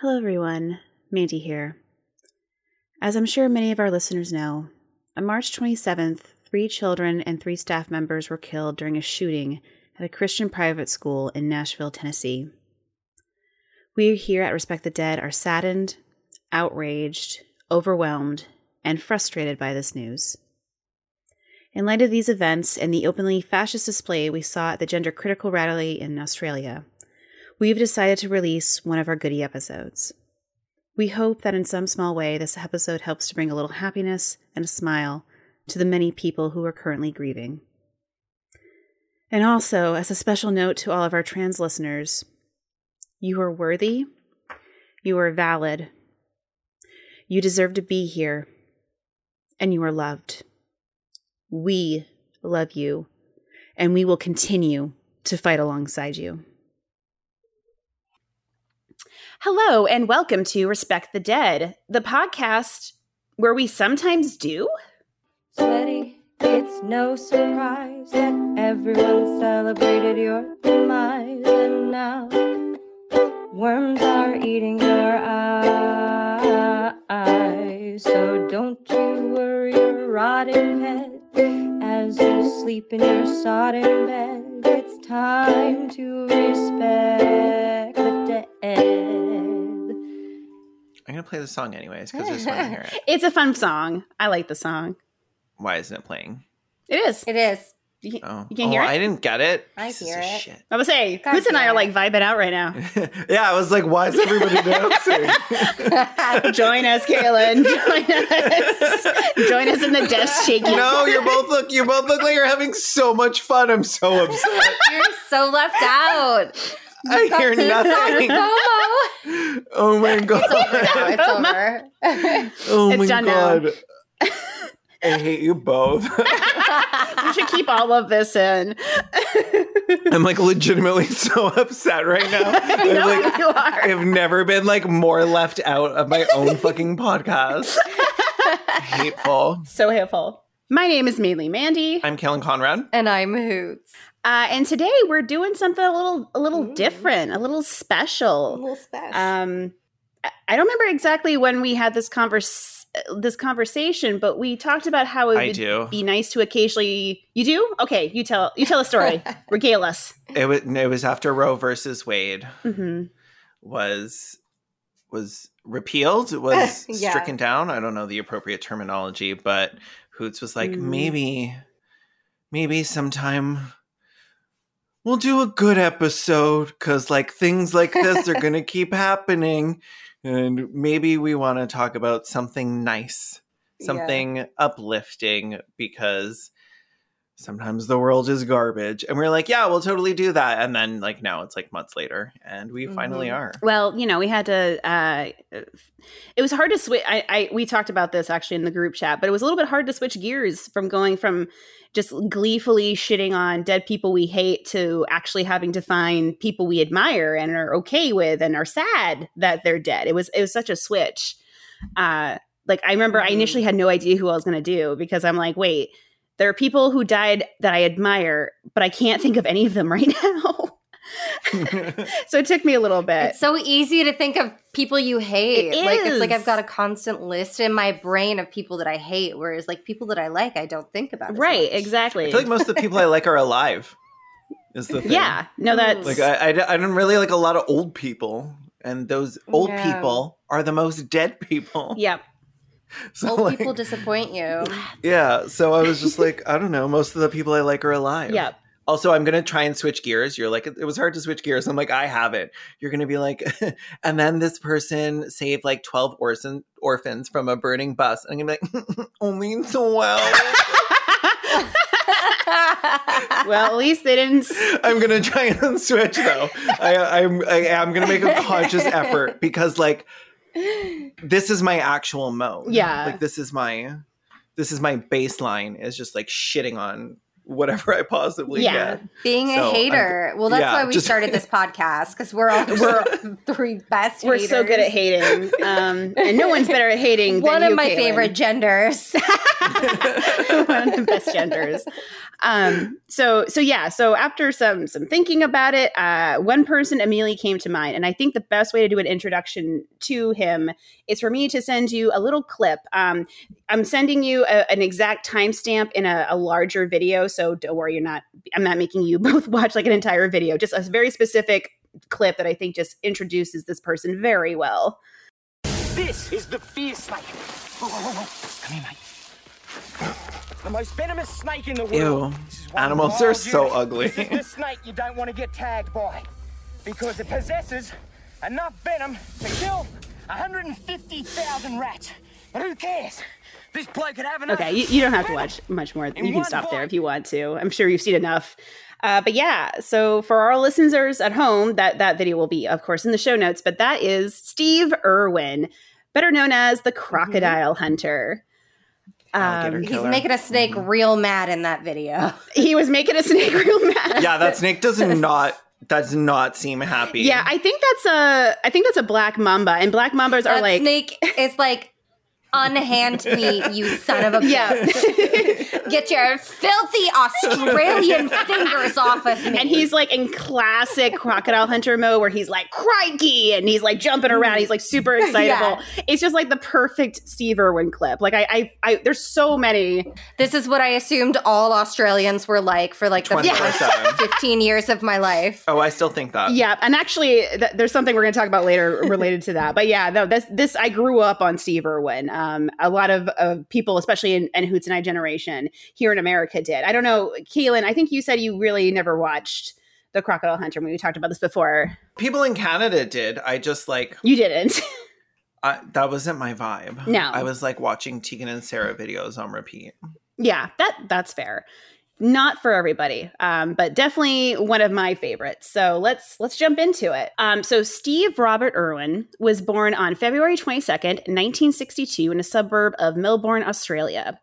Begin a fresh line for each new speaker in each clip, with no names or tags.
Hello, everyone. Mandy here. As I'm sure many of our listeners know, on March 27th, three children and three staff members were killed during a shooting at a Christian private school in Nashville, Tennessee. We here at Respect the Dead are saddened, outraged, overwhelmed, and frustrated by this news. In light of these events and the openly fascist display we saw at the gender critical rally in Australia, we've decided to release one of our goodie episodes. We hope that in some small way this episode helps to bring a little happiness and a smile to the many people who are currently grieving. And also, as a special note to all of our trans listeners, you are worthy, you are valid, you deserve to be here, and you are loved. We love you, and we will continue to fight alongside you. Hello, and welcome to Respect the Dead, the podcast where we sometimes do.
Sweaty, it's no surprise that everyone celebrated your demise, and now worms are eating your eyes. So don't you worry your rotting head as you sleep in your sodden bed. It's time to respect dead.
I'm gonna play the song anyways because I just want to hear it.
It's a fun song. I like the song.
Why isn't it playing?
It is.
It is.
You, can-
Oh,
you can't
oh,
hear it?
I didn't get it.
I
Pieces
hear it.
Shit.
I was say,
God
Hoots and I are like vibing out right now.
yeah, I was like, why is everybody dancing?
Join us, Kaylin. Join us. Join us in the desk shaking.
no, you're both look. You both look like you're having so much fun. I'm so upset.
You're so left out.
I hear nothing. Oh my god.
It's over. It's over.
Oh
It's
my
done now.
god. I hate you both.
We should keep all of this in.
I'm like legitimately so upset right now.
I know
like,
you are.
I've never been like more left out of my own fucking podcast. Hateful.
so hateful. My name is mainly Mandy,
I'm Kellen Conrad.
and I'm Hoots.
Uh, and today we're doing something a little, a little
Ooh.
different, a little special.
A little special.
Um, I- I don't remember exactly when we had this converse this conversation, but we talked about how it
I
would
do.
be nice to occasionally. You do? Okay, you tell you tell a story. Regale us.
It was it was after Roe versus Wade
hmm
was was repealed, was
Yeah.
stricken down. I don't know the appropriate terminology, but Hoots was like,
Mm.
maybe, maybe sometime we'll do a good episode because like things like this are gonna keep happening. And maybe we want to talk about something nice,
Yeah.
something uplifting because sometimes the world is garbage. And we're like, yeah, we'll totally do that. And then like now it's like months later and we finally
Mhm.
are.
Well, you know, we had to. Uh, it was hard to switch. I, I we talked about this actually in the group chat, but it was a little bit hard to switch gears from going from just gleefully shitting on dead people we hate to actually having to find people we admire and are okay with and are sad that they're dead. It was it was such a switch. Uh, like I remember, I
Mhm.
initially had no idea who I was going to do because I'm like, wait, there are people who died that I admire, but I can't think of any of them right now. so it took me a little bit.
It's so easy to think of people you hate.
It
Like it's like. I've got a constant list in my brain of people that I hate, whereas like people that I like, I don't think about.
right,
much.
exactly.
I feel like most of the people I like are alive. Is the thing.
yeah, no, that's
Like I, I, I don't really like a lot of old people, and those old
Yeah.
people are the most dead people.
yep.
So
Old
like,
people disappoint you.
yeah. So I was just like, I don't know. Most of the people I like are alive.
Yep.
Also, I'm gonna try and switch gears. You're like, it was hard to switch gears. I'm like, I have it. You're gonna be like, and then this person saved like 12 orphan orphans from a burning bus. And I'm gonna be like, only 12.
well, at least they didn't.
I'm gonna try and switch though. I, I'm I am gonna make a conscious effort because like this is my actual mode.
Yeah.
like this is my this is my baseline is just like shitting on whatever I possibly get.
Yeah.
can.
Being a
So, I'm-
hater. well, that's
yeah,
why we
just-
started this podcast because we're all we're three best.
We're so good at hating, um, and no one's better at hating. Than one
of
you,
my
Caitlin.
favorite genders.
one of the best genders. Um, so so yeah, so after some some thinking about it, uh, one person immediately came to mind, and I think the best way to do an introduction to him is for me to send you a little clip. Um, I'm sending you a, an exact timestamp in a, a larger video, so don't worry, you're not. I'm not making you both watch like an entire video, just a very specific clip that I think just introduces this person very well.
This is the whoa, whoa. Come here. The most venomous snake in the world.
Ew.
This is one
Animals are so
unit.
ugly.
This is the snake you don't want to get tagged by because it possesses enough venom to kill 150,000 rats. But who cares? This bloke could have enough.
Okay, you, you don't have to watch much more.
In
You can stop there if you want to. I'm sure you've seen enough. Uh, but yeah, so for our listeners at home, that that video will be, of course, in the show notes. But that is Steve Irwin, better known as the Crocodile Hunter.
Alligator
Um,
He's making a snake real mad in that video.
he was making a snake real mad.
Yeah, that snake does not does not seem happy.
Yeah, I think that's a I think that's a black mamba, and black mambas are like
snake It's like, unhand me, you son of a bitch.
yeah.
Get your filthy Australian fingers off of me.
And he's like in classic crocodile hunter mode where he's like crikey and he's like jumping around. He's like super excitable. It's just like the perfect Steve Irwin clip. Like I, I, I there's so many.
this is what I assumed all Australians were like for like the first 15 years of my life.
Oh, I still think that.
Yeah, and actually, th- there's something we're going to talk about later related to that. But yeah, no, this this I grew up on Steve Irwin. Um, Um, a lot of, of people, especially in, in Hoots and I generation here in America, did. I don't know, Keelan. I think you said you really never watched the Crocodile Hunter. We talked about this before.
People in Canada did. I just like
You didn't.
I, that wasn't my vibe.
No.
I was like watching Tegan and Sara videos on repeat.
Yeah, that that's fair. Not for everybody, um, but definitely one of my favorites. So let's let's jump into it. Um, so Steve Robert Irwin was born on February twenty second, nineteen sixty two, in a suburb of Melbourne, Australia.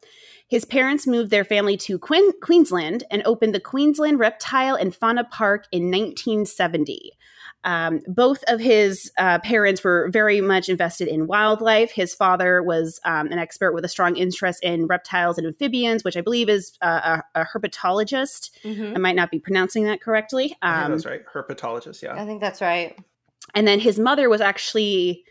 His parents moved their family to Queen- Queensland and opened the Queensland Reptile and Fauna Park in 1970. Um, both of his uh, parents were very much invested in wildlife. His father was um, an expert with a strong interest in reptiles and amphibians, which I believe is uh, a, a herpetologist. I might not be pronouncing that correctly.
I think
Um,
that's right. Herpetologist, yeah.
I think that's right.
and then his mother was actually,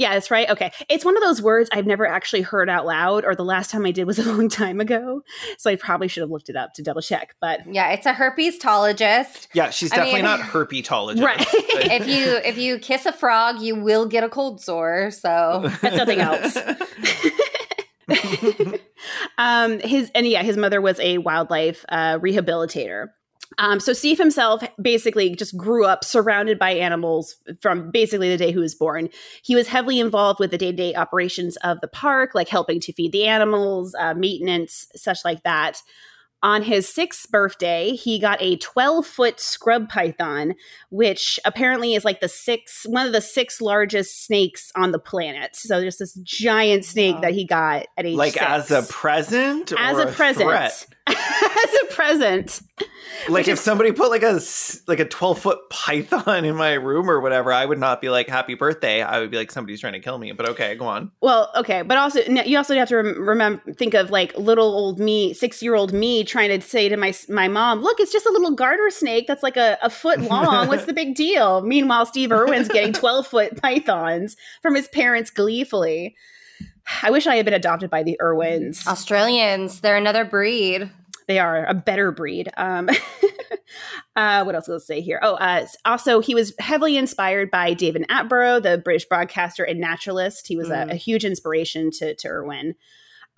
yeah, that's right. Okay. It's one of those words I've never actually heard out loud, or the last time I did was a long time ago. So I probably should have looked it up to double check. But
Yeah, it's a herpestologist.
Yeah, she's
I
definitely
mean-
not herpetologist.
Right.
If you if you kiss a frog, you will get a cold sore. So
That's something else. um, his and yeah, his mother was a wildlife uh, rehabilitator. Um, so Steve himself basically just grew up surrounded by animals from basically the day he was born. He was heavily involved with the day-to-day operations of the park, like helping to feed the animals, uh, maintenance, such like that. On his sixth birthday, he got a 12 foot scrub python, which apparently is like the six, one of the six largest snakes on the planet. So there's this giant snake
Wow.
that he got at age
like
six.
as a present
as
or
a present. as a present.
Like if
is-
somebody put like a s- like a 12 foot python in my room or whatever, I would not be like happy birthday. I would be like somebody's trying to kill me. But okay, go on.
Well, okay, but also you also have to remember think of like little old me, six year old me, trying to say to my my mom, "Look, it's just a little garter snake that's like a, a foot long. What's the big deal?" Meanwhile, Steve Irwin's getting twelve foot pythons from his parents gleefully. I wish I had been adopted by the Irwins.
Australians, they're another breed.
They are a better breed. Um, uh, what else will I say here? Oh, uh, also, he was heavily inspired by David Attenborough, the British broadcaster and naturalist. He was
Mm.
a, a huge inspiration to, to Irwin.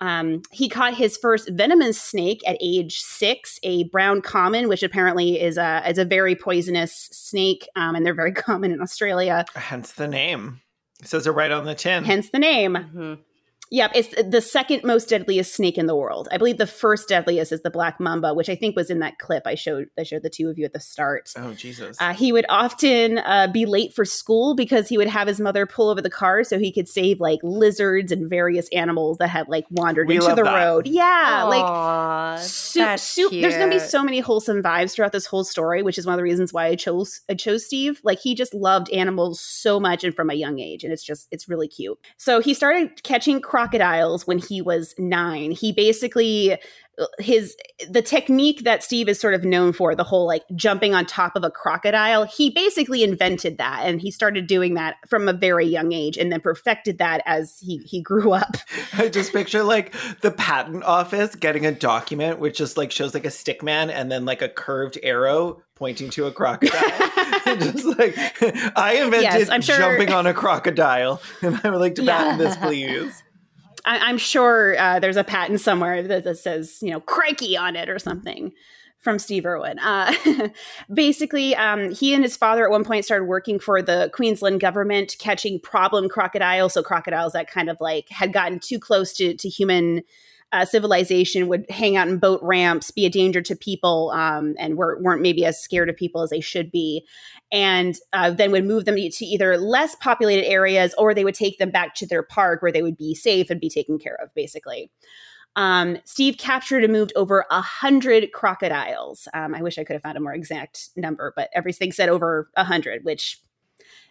Um, he caught his first venomous snake at age six, a brown common, which apparently is a is a very poisonous snake, um, and they're very common in Australia.
Hence the name. It says it right on the tin.
Hence the name.
Mhm.
Yep, it's the second most deadliest snake in the world. I believe the first deadliest is the black mamba, which I think was in that clip I showed. I showed the two of you at the start.
Oh Jesus.
Uh, he would often uh, be late for school because he would have his mother pull over the car so he could save like lizards and various animals that had like wandered
We
into the
that.
road. Yeah, like
Aw,
su- there's gonna be so many wholesome vibes throughout this whole story, which is one of the reasons why I chose I chose Steve. Like he just loved animals so much and from a young age, and it's just it's really cute. So he started catching crocodiles when he was nine. He basically uh, his the technique that Steve is sort of known for, the whole like jumping on top of a crocodile, he basically invented that and he started doing that from a very young age and then perfected that as he he grew up.
I just picture like the patent office getting a document which just like shows like a stick man and then like a curved arrow pointing to a crocodile. just like I invented
Yes, sure-
jumping on a crocodile, and I would like to patent
Yeah.
this, please.
I, I'm sure uh, there's a patent somewhere that, that says, you know, crikey on it or something from Steve Irwin. Uh, basically, um, he and his father at one point started working for the Queensland government, catching problem crocodiles. So crocodiles that kind of like had gotten too close to, to human uh, civilization would hang out in boat ramps, be a danger to people, um, and were, weren't maybe as scared of people as they should be. And uh, then would move them to either less populated areas or they would take them back to their park where they would be safe and be taken care of, basically. Um, Steve captured and moved over a hundred crocodiles. Um, I wish I could have found a more exact number, but everything said over a hundred, which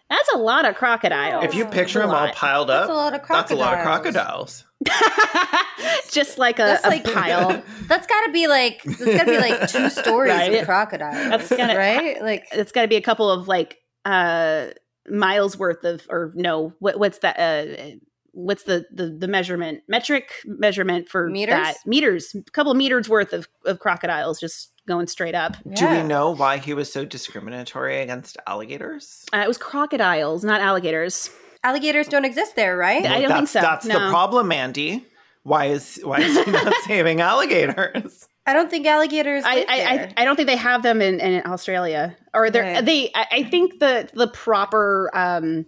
that's a lot of crocodiles.
If you picture them all piled up,
That's a lot of
that's a lot of
crocodiles.
Crocodiles.
just like a,
That's
a
like
pile.
That's got to be like that's got to be like two stories
Right.
of crocodiles.
That's gonna-
right. Like
It's got to be a couple of like uh miles worth of, or no, what, what's that? Uh, what's the, the the measurement metric measurement for
Meters?
that meters? A couple of meters worth of of crocodiles just going straight up.
Do we know why he was so discriminatory against alligators?
Uh, it was crocodiles, not alligators.
Alligators don't exist there, right?
I don't
that's,
think so,
That's the problem, Mandy. Why is why is he not saving alligators?
I don't think alligators.
I,
live
I, I. I don't think they have them in, in Australia, or they're
Right.
they. I, I think the the proper um,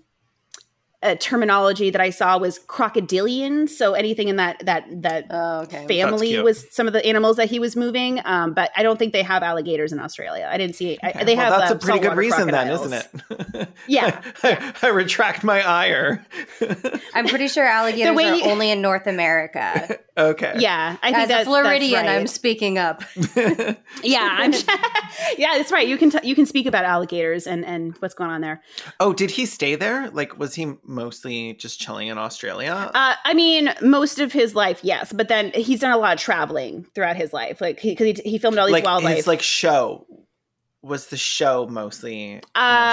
uh, terminology that I saw was crocodilian. So anything in that that that
oh, okay.
family was some of the animals that he was moving. Um, but I don't think they have alligators in Australia. I didn't see. I,
Okay,
they
well,
have.
that's
uh,
a pretty good
saltwater
reason then, isn't it?
Yeah,
I, I retract my ire.
I'm pretty sure alligators
way
are only in North America.
okay.
Yeah, I think
As a
that's,
Floridian,
that's
I'm speaking up.
yeah, I'm. yeah, that's right. You can t- you can speak about alligators and and what's going on there.
oh, did he stay there? Like, was he mostly just chilling in Australia?
Uh, I mean, most of his life, yes, but then he's done a lot of traveling throughout his life, like because he, he, filmed all these
like
wildlife.
his like show was the show mostly. in
uh,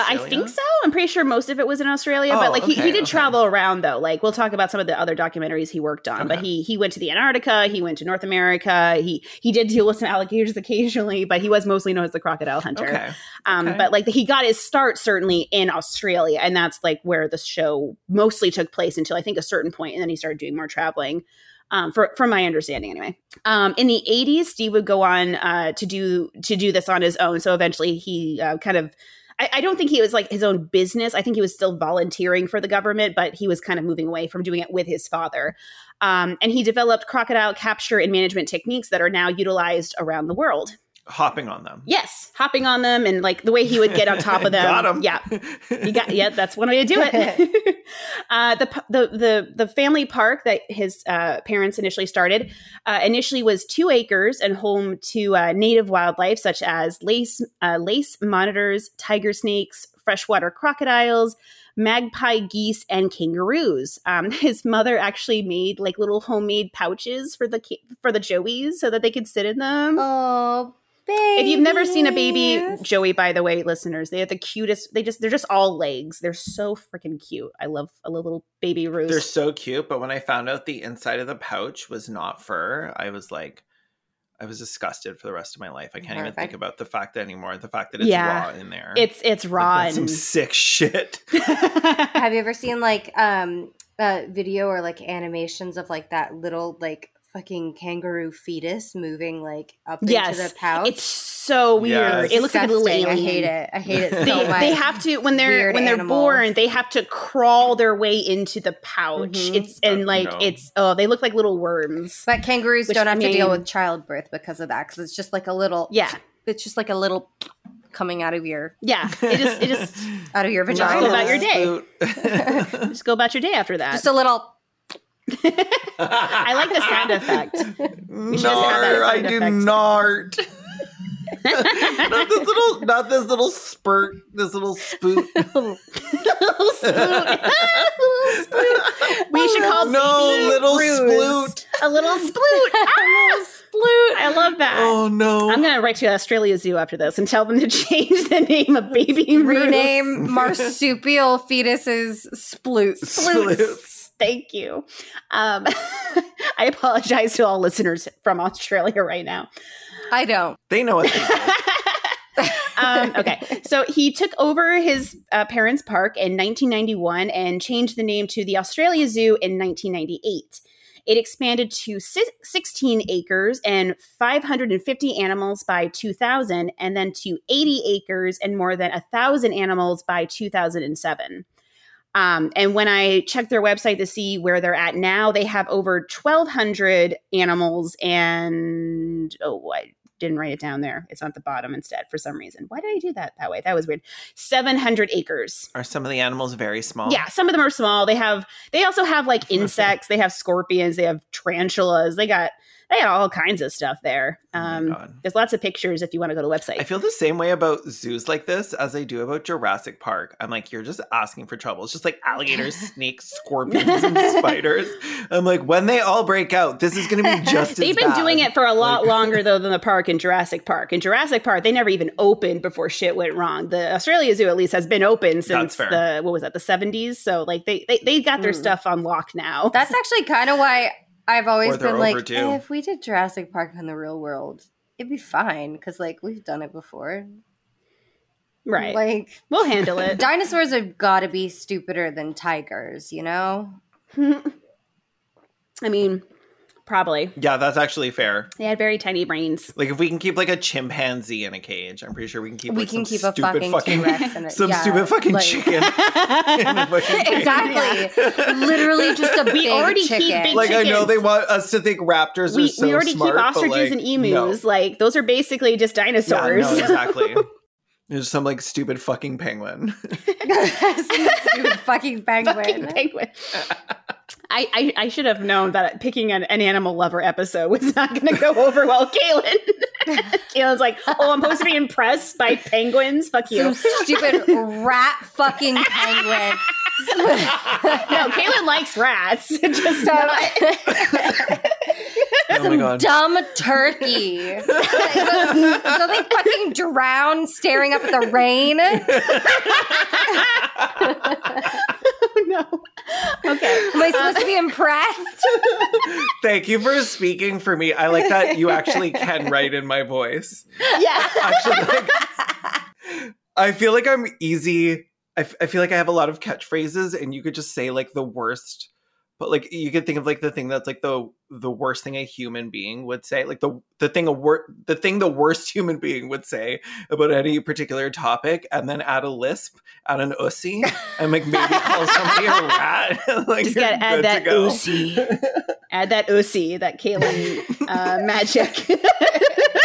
I think so. I'm pretty sure most of it was in Australia,
Oh,
but like he,
okay,
he did
okay.
travel around though. Like we'll talk about some of the other documentaries he worked on, but he he went to the Antarctica, he went to North America, he he did deal with some alligators occasionally, but he was mostly known as the crocodile hunter.
Okay.
Um, But like he got his start certainly in Australia, and that's like where the show mostly took place until I think a certain point, and then he started doing more traveling. Um, for, from my understanding, anyway. Um, in the '80s, Steve would go on uh, to do to do this on his own. So eventually, he uh, kind of. I, I don't think he was like his own business. I think he was still volunteering for the government, but he was kind of moving away from doing it with his father. Um, and he developed crocodile capture and management techniques that are now utilized around the world.
Hopping on them.
Yes, hopping on them and like the way he would get on top of them.
Got 'em.
Yeah, you got yeah. That's one way to do it. uh, the, the the the family park that his uh, parents initially started uh, initially was two acres and home to uh, native wildlife such as lace uh, lace monitors, tiger snakes, freshwater crocodiles. Magpie geese and kangaroos. Um, his mother actually made like little homemade pouches for the ki- for the joeys so that they could sit in them.
Oh, baby.
If you've never seen a baby Joey, by the way, listeners, they are the cutest. They just they're just all legs. They're so freaking cute. I love a little baby roost.
They're so cute, but when I found out the inside of the pouch was not fur, I was like, I was disgusted for the rest of my life. I can't even think about the fact that anymore. The fact that it's
Yeah.
raw in there.
It's it's raw
that's some sick shit.
Have you ever seen like um a video or like animations of like that little like fucking kangaroo fetus moving like up
Yes,
into the pouch.
It's so weird.
Yes.
It looks like a little
Disgusting.
alien.
I hate it. I hate it so
They,
much.
they have to when they're
Weird
when they're
animals.
born they have to crawl their way into the pouch
Mhm.
it's and
Uh,
like
no.
it's oh they look like little worms
but kangaroos don't have
I
to deal with childbirth because of that. Because it's just like a little.
yeah
It's just like a little coming out of your
yeah it just it just
out of your
go
vagina.
about your day. Just go about your day after that
Just a little.
I like the sound effect should just have that
Nar, I do
effect.
not. not this little, not this little spurt, this little spoot.
Little spoot. we should call
no
baby
little
Bruce
sploot.
a little sploot ah, a little sploot I love that
Oh no!
I'm gonna write to Australia Zoo after this and tell them to change the name of baby Bruce.
Rename marsupial fetuses sploot.
Sploots. Thank you. Um, I apologize to all listeners from Australia right now.
I don't.
they know what they.
Um, okay, so he took over his uh, parents' park in 1991 and changed the name to the Australia Zoo in 1998. It expanded to si- 16 acres and 550 animals by 2000, and then to 80 acres and more than 1,000 animals by 2007. Um, and when I checked their website to see where they're at now, they have over 1,200 animals and, oh, I didn't write it down there. It's on the bottom instead for some reason. Why did I do that that way? That was weird. 700 acres.
Are some of the animals very small?
Yeah, some of them are small. They have they also have like insects, they have scorpions, they have tarantulas. They got they got all kinds of stuff there.
Oh
Um
God.
there's lots of pictures if you want to go to the website.
I feel the same way about zoos like this as I do about Jurassic Park. I'm like, you're just asking for trouble. It's just like alligators, snakes, scorpions, and spiders. I'm like, when they all break out, this is going to be just
They've been
bad.
doing it for a lot
Like-
longer though than the park in Jurassic Park. In Jurassic Park, they never even opened before shit went wrong. The Australia Zoo at least has been open since the what was that, the 70s? So like they they, they got their
Mm.
stuff on lock now.
That's actually kind of why I've always been like,
overdue.
"Eh, if we did Jurassic Park in the real world, it'd be fine because like we've done it before.
right.
Like
we'll handle it.
dinosaurs have got to be stupider than tigers, you know?
I mean, probably.
Yeah, that's actually fair.
They had very tiny brains.
Like if we can keep like a chimpanzee in a cage, I'm pretty sure we can keep
we
like,
can
some
keep a
stupid
fucking, T-Rex in it.
some
yeah,
stupid fucking
like-
chicken. in fucking cage.
Exactly. Literally just a
We
big
already keep
chicken.
big
Like I know they want us to think raptors
we,
are so
we already
smart,
keep ostriches
like,
and emus. Like those are basically just dinosaurs.
Yeah, no, exactly. There's some like stupid fucking penguin.
Stupid fucking penguin.
Fucking penguin. I, I, I should have known that picking an, an animal lover episode was not going to go over well. Kaylin, Kaylin's like, oh, I'm supposed to be impressed by penguins. Fuck you.
Some stupid rat fucking penguin.
no, Kaylin likes rats. Just
Some,
not.
oh my god.
dumb turkey. so they fucking drown staring up at the rain.
Oh, no. Okay.
Am I supposed to be impressed?
Thank you for speaking for me. I like that you actually can write in my voice.
Yeah.
Actually, like, I feel like I'm easy. I, f- I feel like I have a lot of catchphrases, and you could just say like the worst. But like you could think of like the thing that's like the the worst thing a human being would say, like the the thing a wor- the thing the worst human being would say about any particular topic, and then add a lisp, add an ussy, and like maybe call somebody a rat. like
Just gotta add that
go.
ussy. Add that ussy, that Kaylin uh, magic.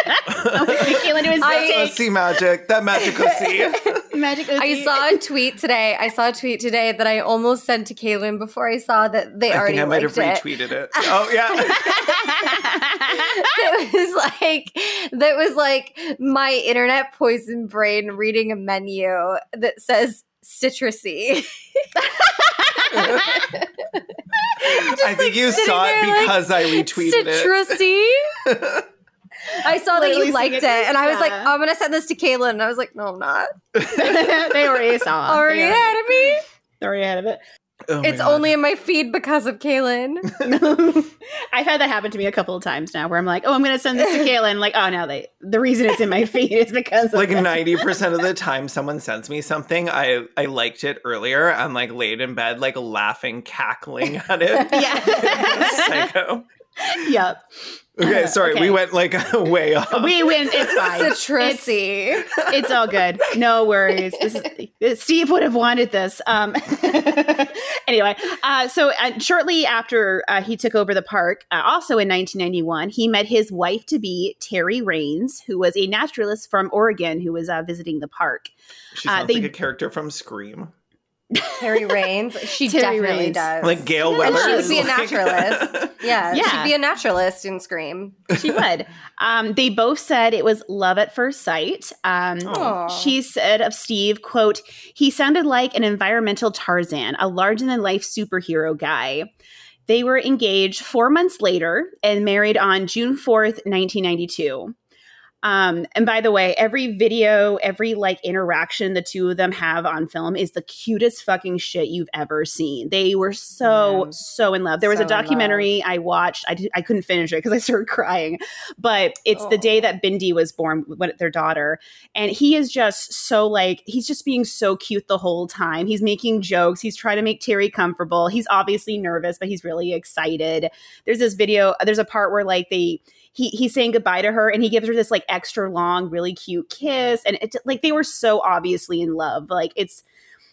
Kaylin do his
I-
magic.
Ussy magic, that magic ussy.
Magic ussy.
I saw a tweet today. I saw a tweet today that I almost sent to Kaylin before I saw that they
I
already
think I might have
liked it.
retweeted it. Oh yeah.
that was like that was like my internet poison brain reading a menu that says citrusy.
I think you saw
there,
it
like,
because I retweeted it.
citrusy. I saw that you liked it,
singing,
and I was like, oh, "I'm gonna send this to Kaylin." And I was like, "No, I'm not."
they already saw.
Already
They
ahead of me.
They're already ahead of it.
Oh
It's
God.
only in my feed because of Kaylin.
I've had that happen to me a couple of times now, where I'm like, "Oh, I'm going to send this to Kaylin." Like, oh no, they the reason it's in my feed is because of
like
that.
ninety percent of the time someone sends me something, I I liked it earlier. I'm like laid in bed, like laughing, cackling at it.
Yeah.
Psycho.
Yep.
Okay,
Uh,
sorry,
okay.
we went like way off.
We win. It's fine. It's,
Citrusy.
it's all good. No worries. This is, Steve would have wanted this. Um, anyway, uh, so uh, shortly after uh, he took over the park, uh, also in 1991, he met his wife to be Terri Raines, who was a naturalist from Oregon who was uh, visiting the park.
She
uh,
sounds
they-
like a character from Scream.
Terri Raines. She
Terri
definitely
Raines.
does.
Like Gale
and she would be a naturalist. Yeah,
Yeah.
she'd be a naturalist in Scream.
She would. Um, they both said it was love at first sight. Um, she said of Steve, quote, he sounded like an environmental Tarzan, a larger than life superhero guy. They were engaged four months later and married on June 4th, 1992. Um, and by the way, every video, every like interaction the two of them have on film is the cutest fucking shit you've ever seen. They were so,
Yeah.
so in love. There was
So
a documentary I watched. I, did, I couldn't finish it because I started crying, but it's the day that Bindi was born, with their daughter. And he is just so like, he's just being so cute the whole time. He's making jokes. He's trying to make Terri comfortable. He's obviously nervous, but he's really excited. There's this video, there's a part where like they, he, he's saying goodbye to her and he gives her this like extra long, really cute kiss. And it's like they were so obviously in love. Like it's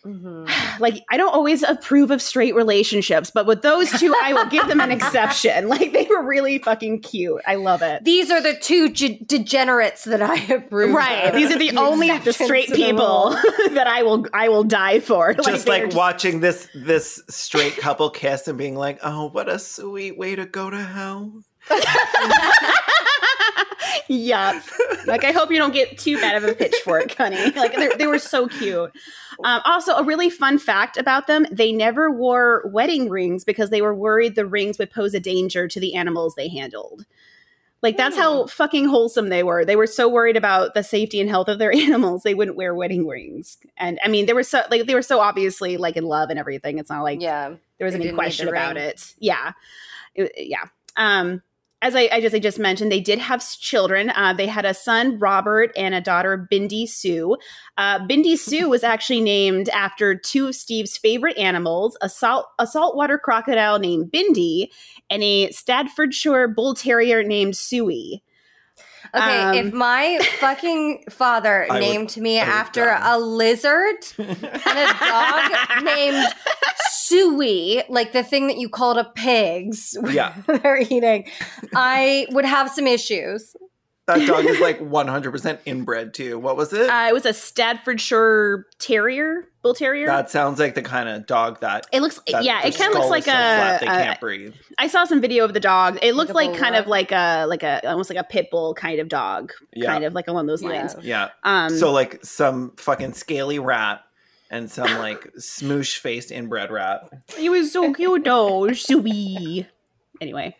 mm-hmm. like I don't always approve of straight relationships, but with those two, I will give them an exception. Like they were really fucking cute. I love it.
These are the two ge- degenerates that I approve.
Right.
of.
These are the only the
exceptions
straight people that I will I will die for.
just
they're
like watching this this straight couple kiss and being like, "Oh, what a sweet way to go to hell."
Yup. Like I hope you don't get too bad of a pitchfork, honey. Like they they were so cute. Um, also, a really fun fact about them: they never wore wedding rings because they were worried the rings would pose a danger to the animals they handled. Like that's how fucking wholesome they were. They were so worried about the safety and health of their animals, they wouldn't wear wedding rings. And I mean, they were so like they were so obviously like in love and everything. It's not like
Yeah.
there was any question about
ring.
it. Yeah, It- yeah. Um, as I, I just I just mentioned, they did have children. Uh, they had a son, Robert, and a daughter, Bindi Sue. Uh, Bindi Sue was actually named after two of Steve's favorite animals: a salt a saltwater crocodile named Bindi, and a Staffordshire bull terrier named Suey.
Okay,
Um,
if my fucking father
I would-
named me
I
after a lizard and a dog named Suey, like the thing that you called a pigs
Yeah.
they're eating, I would have some issues.
That dog is like 100% inbred too. What was it?
Uh, it was a Staffordshire Terrier, bull terrier.
that sounds like the kind of dog that.
it looks,
that
yeah, it kind of looks like
is so flat
a,
they
a-
can't breathe.
I saw some video of the dog. It looked
Like
like kind of like a like a almost like a pit bull kind of dog,
Yeah.
kind of like along those lines.
Yeah.
Um,
so like some fucking scaly rat and some like smoosh faced inbred rat.
he was so cute, though, Suey. Anyway,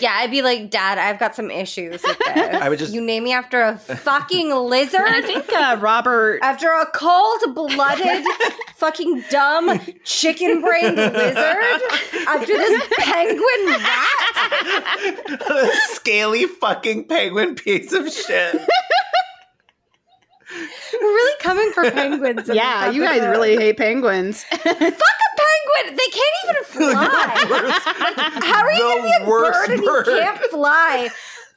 Yeah, I'd be like, Dad, I've got some issues with this.
I would just-
You name me after a fucking lizard?
I think uh, Robert.
After a cold blooded, fucking dumb, chicken brained lizard? After this penguin rat?
a scaly fucking penguin piece of shit.
We're really coming for penguins.
yeah, you guys really hate penguins.
Fuck a penguin! They can't even fly! How are you gonna be a bird and
bird.
you can't fly?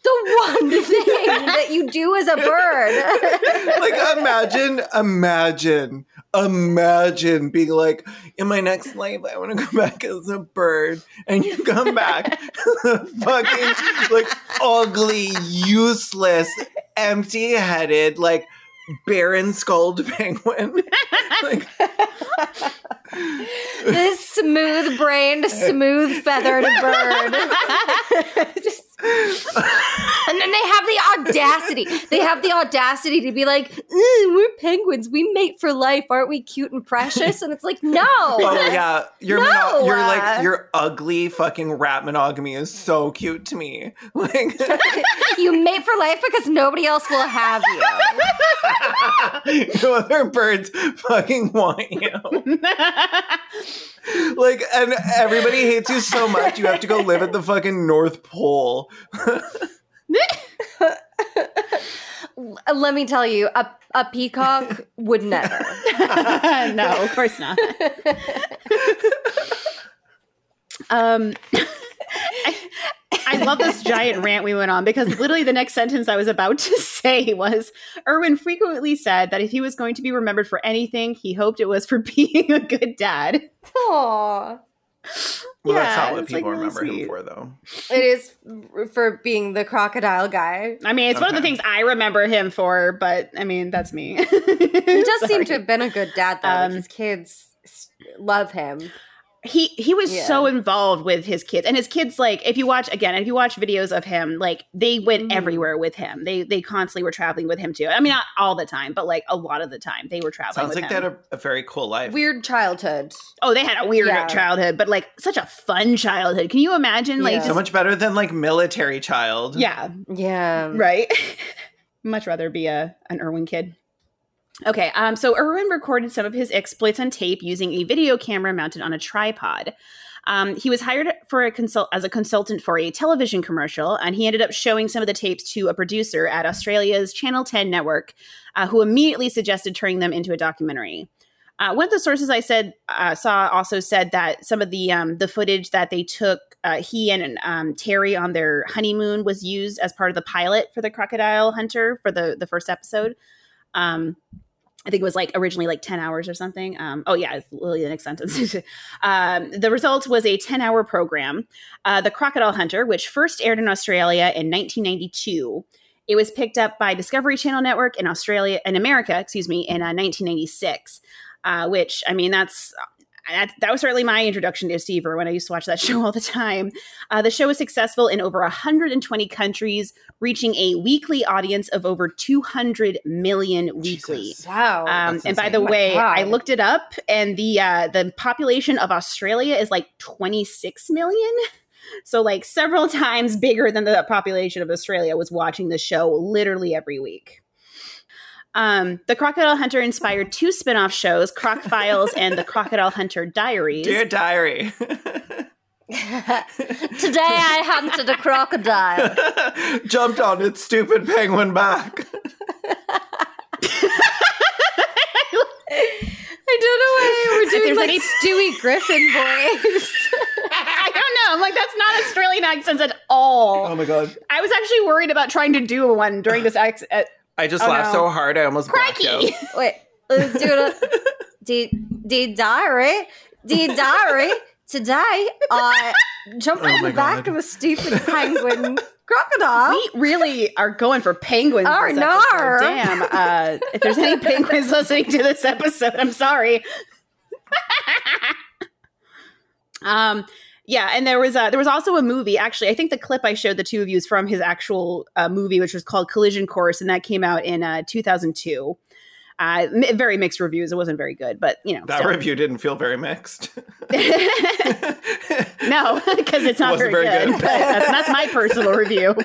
The one thing that you do as a bird.
like imagine imagine imagine being like in my next life i want to come back as a bird and you come back fucking like ugly useless empty-headed like barren skulled penguin like
this smooth brained, smooth feathered bird. Just- and then they have the audacity. They have the audacity to be like, "We're penguins. We mate for life. Aren't we cute and precious?" And it's like, no.
oh yeah your
No,
mono- your
uh,
like your ugly fucking rat monogamy is so cute to me like
you mate for life because nobody else will have you.
no other birds fucking want you. like, and everybody hates you so much, you have to go live at the fucking North Pole.
Let me tell you, a, a peacock would never.
no, of course not. um, I love this giant rant we went on because literally the next sentence I was about to say was Irwin frequently said that if he was going to be remembered for anything, he hoped it was for being a good dad.
Aww.
Well, that's
Yeah,
not what
it's, like,
people
really
remember
sweet.
him for, though.
It is for being the crocodile guy.
I mean, it's one of the things I remember him for, but I mean, that's me.
He does seem to have been a good dad, though.
Um,
like his kids love him.
He he was
Yeah.
so involved with his kids and his kids like if you watch again if you watch videos of him like they went
Mhm.
everywhere with him they they constantly were traveling with him too i mean not all the time but like a lot of the time they were traveling
Sounds
with
like
him.
they had a, a very cool life.
Weird childhood.
oh they had a weird
Yeah.
childhood but like such a fun childhood can you imagine like
Yeah.
just-
So much better than like military child.
yeah
Yeah.
right much rather be a an irwin kid okay um so irwin recorded some of his exploits on tape using a video camera mounted on a tripod um, he was hired for a consult as a consultant for a television commercial, and he ended up showing some of the tapes to a producer at Australia's Channel 10 network, uh, who immediately suggested turning them into a documentary. Uh, one of the sources I said uh, saw also said that some of the um, the footage that they took, uh, he and um, Terri on their honeymoon was used as part of the pilot for the Crocodile Hunter for the the first episode. I think it was like originally like 10 hours or something. Um, oh, yeah, it's literally the next sentence. um, the result was a 10 hour program, uh, The Crocodile Hunter, which first aired in Australia in 1992. It was picked up by Discovery Channel Network in Australia, in America, excuse me, in uh, 1996. Uh, which I mean, that's that, that was certainly my introduction to Steve Irwin. I used to watch that show all the time. Uh, the show was successful in over 120 countries, reaching a weekly audience of over 200 million weekly.
Jesus.
Wow.
Um, and by the
my
way, I looked it up, and the uh, the population of Australia is like 26 million. So, like several times bigger than the population of Australia was watching the show literally every week. Um, the Crocodile Hunter inspired two spin off shows, Croc Files and The Crocodile Hunter Diaries.
Dear diary.
Today I hunted a crocodile.
Jumped on its stupid penguin back.
I don't know why we're doing like
any-
Stewie Griffin voice.
I don't know. I'm like, that's not Australian accents at all.
Oh my god.
I was actually worried about trying to do one during this accent. Uh,
I just
Oh,
laughed
no.
so hard I almost blacked
crikey!
out.
Wait, let's do it. Dear, dear diary, dear diary. Today I jumped
Oh
on
my
the back
God.
of a stupid penguin crocodile.
We really are going for penguins.
Oh,
this
no.
Damn. Uh, if there's any penguins listening to this episode, I'm sorry. um, yeah, and there was uh, there was also a movie. Actually, I think the clip I showed the two of you is from his actual uh, movie, which was called Collision Course, and that came out in uh, 2002. Uh, mi- very mixed reviews. It wasn't very good, but you know,
That
still.
review didn't feel very mixed.
no, because it's not
Wasn't
very,
very
good.
good.
but that's, that's my personal review.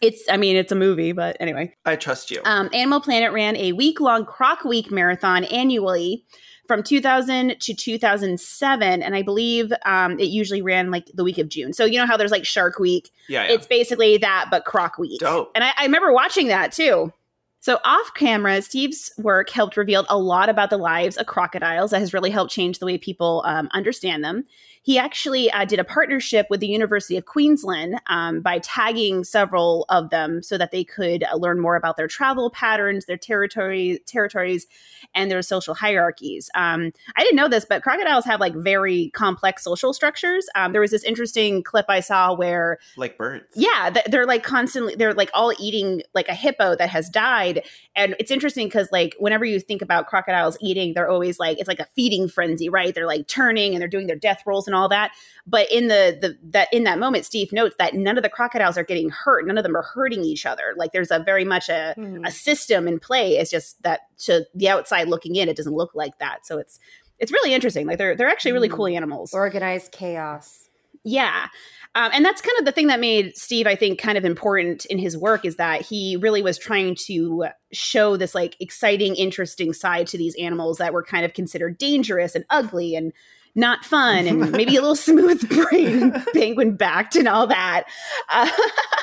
It's, I mean, it's a movie, but anyway.
I trust you.
Um, Animal Planet ran a week long Croc Week marathon annually from 2000 to 2007. And I believe um, it usually ran like the week of June. So, you know how there's like Shark Week?
yeah, yeah.
It's basically that, but Croc Week.
Dope.
And I, I remember watching that too. So, off camera, Steve's work helped reveal a lot about the lives of crocodiles that has really helped change the way people um, understand them. He actually uh, did a partnership with the University of Queensland um, by tagging several of them so that they could uh, learn more about their travel patterns, their territory, territories, and their social hierarchies. Um, I didn't know this, but crocodiles have like very complex social structures. Um, there was this interesting clip I saw where
like birds.
yeah, they're like constantly they're like all eating like a hippo that has died. And it's interesting cuz like whenever you think about crocodiles eating, they're always like it's like a feeding frenzy, right? They're like turning and they're doing their death rolls and all that. But in the the that in that moment Steve notes that none of the crocodiles are getting hurt. None of them are hurting each other. Like there's a very much a
Hmm.
a system in play. It's just that to the outside looking in it doesn't look like that. So it's it's really interesting. Like they're they're actually really
Mm.
cool animals.
Organized chaos.
Yeah. Um, and that's kind of the thing that made Steve, I think, kind of important in his work is that he really was trying to show this like exciting, interesting side to these animals that were kind of considered dangerous and ugly and not fun and maybe a little smooth brain, penguin backed and all that. Uh,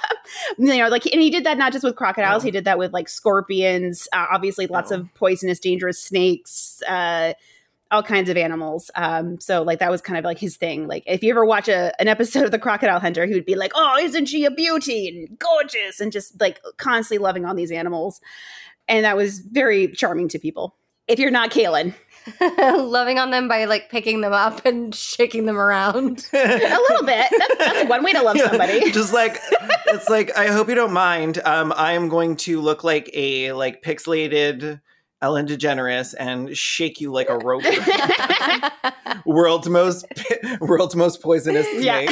you know, like, and he did that not just with crocodiles, he did that with like scorpions, uh, obviously lots
Oh.
of poisonous, dangerous snakes. Uh, all kinds of animals. Um, so like that was kind of like his thing. Like if you ever watch a, an episode of The Crocodile Hunter, he would be like, "Oh, isn't she a beauty and gorgeous?" and just like constantly loving on these animals, and that was very charming to people. If you're not Kaylin,
Loving on them by like picking them up and shaking them around.
a little bit. That's, that's one way to love
Yeah,
somebody.
Just like it's like I hope you don't mind. Um, I am going to look like a like pixelated Ellen DeGeneres and shake you like a rope. world's most world's most poisonous
Yeah.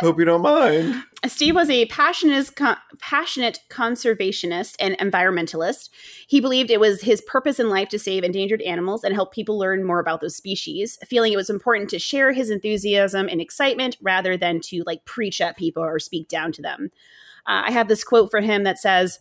Hope you don't mind.
Steve was a passionate, con- passionate conservationist and environmentalist. He believed it was his purpose in life to save endangered animals and help people learn more about those species, feeling it was important to share his enthusiasm and excitement rather than to like preach at people or speak down to them. Uh, I have this quote for him that says,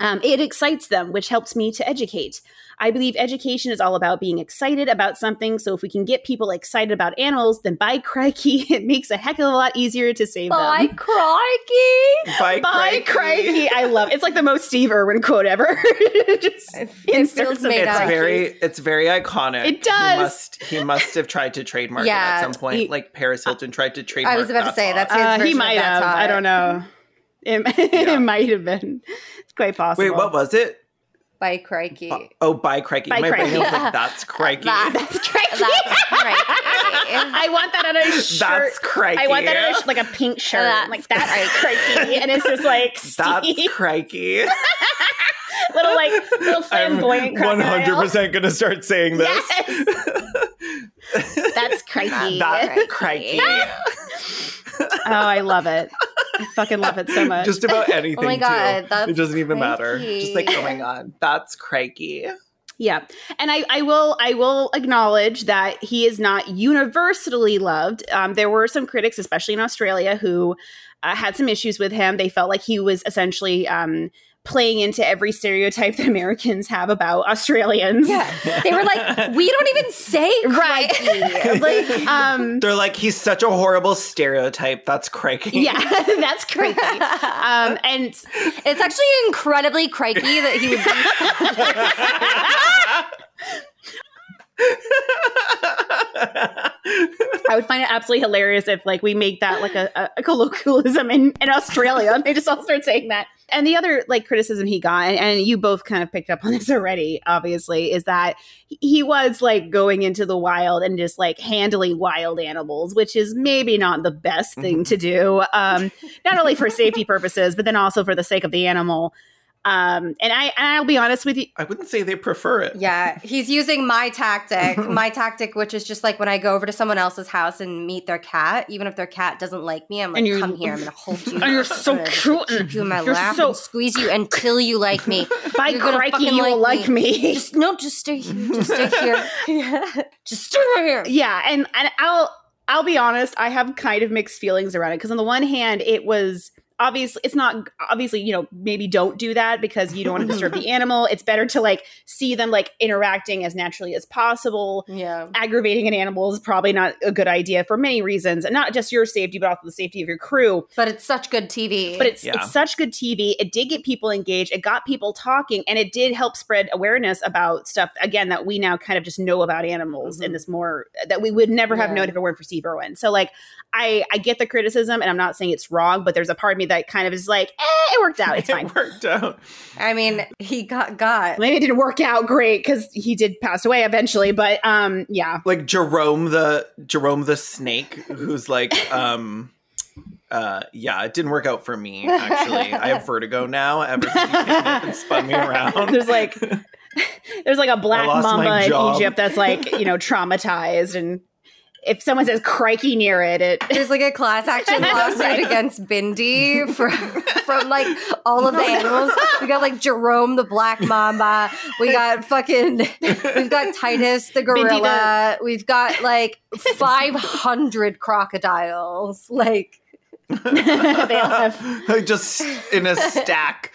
um, It excites them, which helps me to educate. I believe education is all about being excited about something. So if we can get people excited about animals, then by crikey, it makes a heck of a lot easier to save
By
them.
crikey!
By,
By crikey. I love it. It's like the most Steve Irwin quote ever. Just
It
inserts
feels made
It's
up.
very it's very iconic.
It does.
He must, he must have tried to trademark it at some point.
he-
like Paris Hilton tried to trademark. It.
I was about to say,
hot.
that's his
Uh, he
version of
might have.
Hot.
I don't know. It,
Yeah.
it might have been. It's quite possible.
Wait, what was it?
By crikey.
Oh, by crikey.
By
My brain
crikey.
was like, that's crikey.
That-
That's crikey.
That's crikey.
I want that on a shirt.
That's crikey.
I want that on a, sh- like a pink oh, shirt.
That's
like that's crikey. And it's just like
That's
Steve,
crikey.
little like little
I'm
flamboyant
100% going to start saying this.
Yes. That's crikey.
That's crikey.
oh, I love it. I fucking love it so much.
Just about anything.
Oh my God,
too.
that's
it doesn't even matter. Just like,
crikey.
oh my god, that's crikey.
Yeah. And I, I will I will acknowledge that he is not universally loved. Um, there were some critics, especially in Australia, who uh, had some issues with him. They felt like he was essentially um, playing into every stereotype that Americans have about Australians.
Yeah. They were like, we don't even say
Right.
like,
Um,
They're like, he's such a horrible stereotype. That's crikey.
yeah, that's crazy. Um, and
it's actually incredibly crikey that he would
I would find it absolutely hilarious if like we make that like a, a- colloquialism in, in Australia and they just all start saying that. And the other like criticism he got, and, and you both kind of picked up on this already, obviously, is that he was like going into the wild and just like handling wild animals, which is maybe not the best thing to do. Um, not only for safety purposes, but then also for the sake of the animal. Um, and I and I'll be honest with you,
I wouldn't say they prefer it.
Yeah, he's using my tactic. my tactic, which is just like when I go over to someone else's house and meet their cat, even if their cat doesn't like me, I'm like, come here, I'm gonna hold you.
and you're so
I'm gonna
cute
Keep you in my
You're
lap
so-
and squeeze you until you like me.
by
You're
crikey, you will like me.
Just no, just stay here. Just stay here. yeah. Just stay here.
yeah and, and i'll i'll be honest i have kind of mixed feelings around it because on the one hand it was obviously it's not obviously you know maybe don't do that because you don't want to disturb the animal it's better to like see them like interacting as naturally as possible
Yeah.
aggravating an animal is probably not a good idea for many reasons and not just your safety but also the safety of your crew
But it's such good TV.
but it's
Yeah.
it's such good TV. It did get people engaged. It got people talking, and it did help spread awareness about stuff again that we now kind of just know about animals in
Mhm.
this more that we would never have known if it weren't for Steve Irwin. So like, I I get the criticism, and I'm not saying it's wrong, but there's a part of me that kind of is like, eh, it worked out. It's fine.
It worked out.
I mean, he got got.
Maybe it didn't work out great because he did pass away eventually, but um, yeah.
Like Jerome the Jerome the snake, who's like, um, uh, yeah, it didn't work out for me. Actually, I have vertigo now. Ever since you picked me up and spun me around,
There's like there's like a black
lost my
mamba in. Egypt that's like you know traumatized, and if someone says crikey near it, it
There's like a class action lawsuit
Right.
against Bindi from from like all of the animals. We got like Jerome the black mamba. We got fucking we've got Titus the gorilla. We've got like 500 crocodiles. Like
they all have
like just in a stack.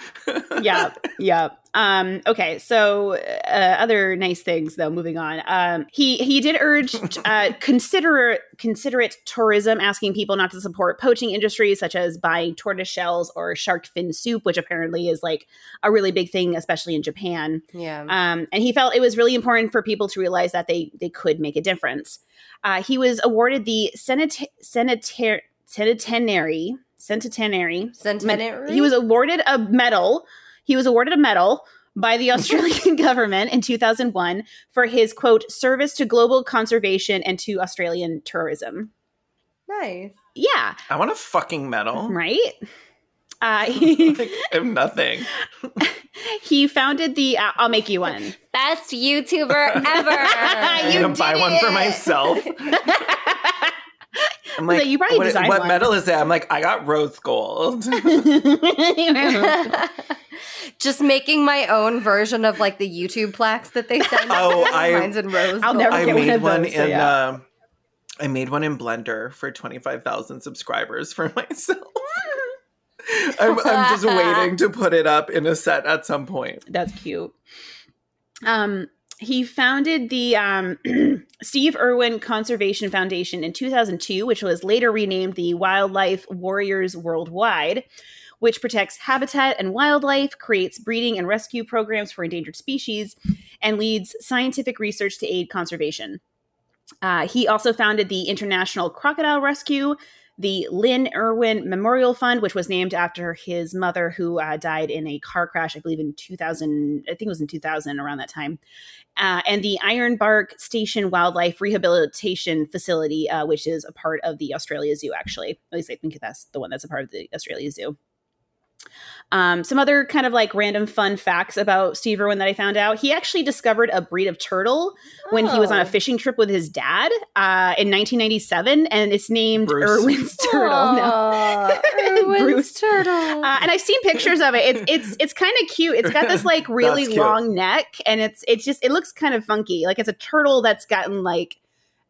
yeah, yeah. Um, okay, so uh, other nice things though. Moving on, um, he he did urge uh, considerate considerate tourism, asking people not to support poaching industries such as buying tortoise shells or shark fin soup, which apparently is like a really big thing, especially in Japan.
Yeah.
Um, and he felt it was really important for people to realize that they they could make a difference. Uh, he was awarded the Senat- Senatar- Centenary Centenary
Centenary.
he was awarded a medal. He was awarded a medal by the Australian government in 2001 for his quote service to global conservation and to Australian tourism.
nice.
Yeah,
I want a fucking medal.
right. Uh, he,
Like, I have nothing.
he founded the. Uh, I'll make you one.
Best YouTuber ever.
you I'm
You
gonna buy
did
one for myself. I'm
like, you probably
what,
designed
what
one.
medal is that? I'm like, I got rose gold.
Just making my own version of like the YouTube plaques that they send.
Oh, I-
mine's in rose.
I'll
gold.
never
I
get one
made
of
one
those, so
in.
yeah.
uh, I made one in Blender for 25,000 subscribers for myself. I'm, I'm just waiting to put it up in a set at some point.
That's cute. Um, he founded the um, Steve Irwin Conservation Foundation in 2002, which was later renamed the Wildlife Warriors Worldwide, which protects habitat and wildlife, creates breeding and rescue programs for endangered species, and leads scientific research to aid conservation. Uh, he also founded the International Crocodile Rescue, the Lyn Irwin Memorial Fund, which was named after his mother, who uh, died in a car crash, I believe in 2000, I think it was in 2000, around that time, uh, and the Ironbark Station Wildlife Rehabilitation Facility, uh, which is a part of the Australia Zoo, actually. At least I think that's the one that's a part of the Australia Zoo. Um, some other kind of like random fun facts about Steve Irwin that I found out. He actually discovered a breed of turtle when he was on a
Oh.
fishing trip with his dad uh, in 1997, and it's named
Bruce.
Irwin's turtle. No.
Irwin's
Bruce.
turtle.
Uh, and I've seen pictures of it. It's it's it's kind of cute. It's got this like really long neck, and it's it's just it looks kind of funky. Like it's a turtle that's gotten like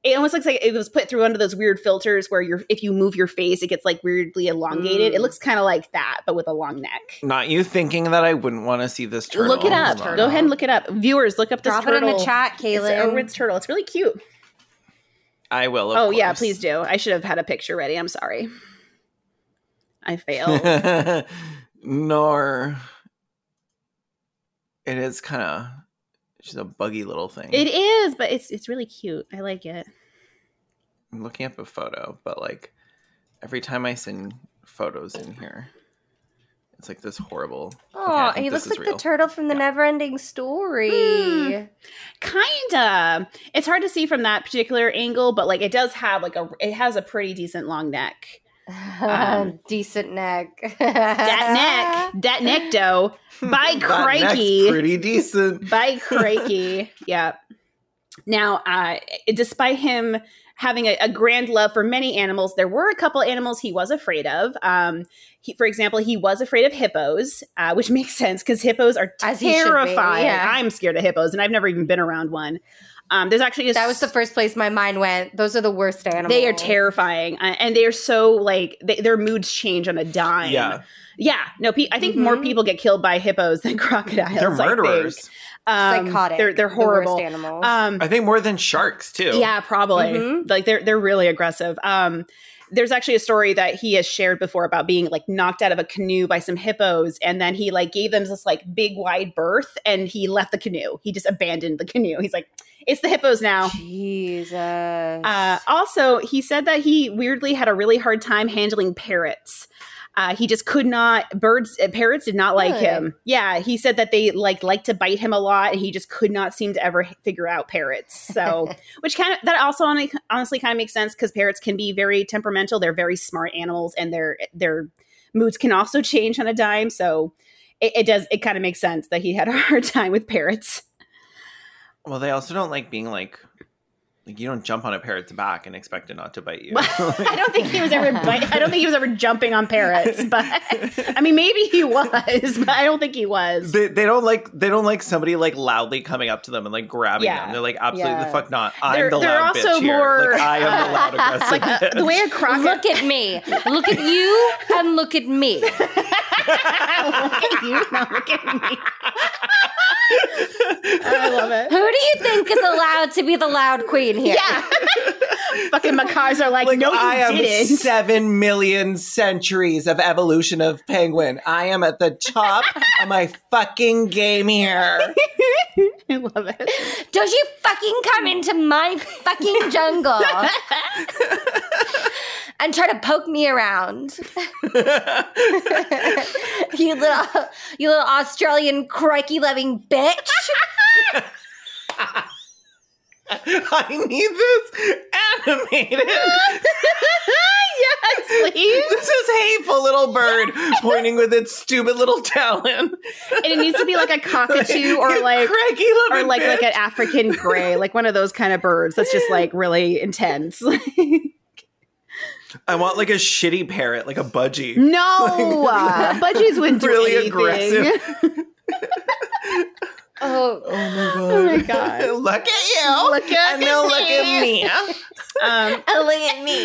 it almost looks like it was put through one of those weird filters where you're if you move your face, it gets like weirdly elongated.
Mm.
It looks kind of like that, but with a long neck.
Not you thinking that I wouldn't want to see this turtle.
Look it up.
Hold.
Go ahead and look it up. Viewers, look up this
Drop it in the chat,
It's
Kaylin.
Irwin's turtle. It's really cute.
I will.
Oh yeah, please do. I should have had a picture ready. I'm sorry. I failed.
Nor it is kind of she's a buggy little thing.
it is, but it's it's really cute. I like it.
I'm looking up a photo, but like every time I send photos in here, it's like this horrible.
Oh,
Okay, I
he looks like
real.
the turtle from the Neverending Story. Hmm.
Kinda. It's hard to see from that particular angle, but like it does have like a it has a pretty decent long neck. Um,
Decent neck.
That neck, that neck dough. By
That neck's
crikey.
pretty decent.
By crikey. yeah. Now, uh, despite him having a, a grand love for many animals, there were a couple animals he was afraid of. Um, he, for example, he was afraid of hippos, uh, which makes sense because hippos are
As he should be,
terrifying.
yeah.
I'm scared of hippos, and I've never even been around one. Um, there's actually a
That was the first place my mind went. Those are the worst animals.
They are terrifying, uh, and they are so like they, their moods change on a dime.
Yeah,
yeah. No, pe- I think more
Mhm.
people get killed by hippos than crocodiles.
they're murderers.
Um,
Psychotic.
They're they're
The
horrible.
worst animals.
Um,
I think more than sharks too.
yeah, probably.
Mhm.
Like they're they're really aggressive. Um, there's actually a story that he has shared before about being like knocked out of a canoe by some hippos, and then he like gave them this like big wide berth, and he left the canoe. He just abandoned the canoe. He's like, it's the hippos now.
Jesus.
Uh, also, he said that he weirdly had a really hard time handling parrots. Uh, he just could not. Birds, uh, parrots did not like
Really?
him. Yeah, he said that they like like to bite him a lot, and he just could not seem to ever figure out parrots. So, which kind of that also honestly kind of makes sense because parrots can be very temperamental. They're very smart animals, and their their moods can also change on a dime. So, it, it does it kind of makes sense that he had a hard time with parrots.
Well, they also don't like being like like you don't jump on a parrot's back and expect it not to bite you.
I don't think he was ever. bite- I don't think he was ever jumping on parrots. But I mean, maybe he was, but I don't think he was.
They, they don't like they don't like somebody like loudly coming up to them and like grabbing
Yeah.
them. They're like absolutely
Yeah.
the fuck not. I'm
They're-
the
they're
loud
also
bitch here. Like I am the loud aggressive
Like uh,
bitch.
the way a crocodile.
Look at me. Look at you and look at me.
look at you, now look at me. I love it.
Who do you think is allowed to be the loud queen here?
Yeah. Fucking macaws are like,
Like
no, you
I am
didn't.
seven million centuries of evolution of penguin. I am at the top of my fucking game here.
I love it.
Don't you fucking come into my fucking jungle and try to poke me around. you little you little Australian crikey loving bitch.
I need this animated.
yes, please.
This is hateful little bird pointing with its stupid little talon.
And it needs to be like a cockatoo or like or like like an African gray, like one of those kind of birds that's just like really intense.
I want like a shitty parrot, like a budgie.
no, uh, budgies wouldn't do
Really
anything.
aggressive.
Oh,
Oh my god.
Oh my God.
look at you.
Look at
and now look at
me.
me.
Um,
look at me.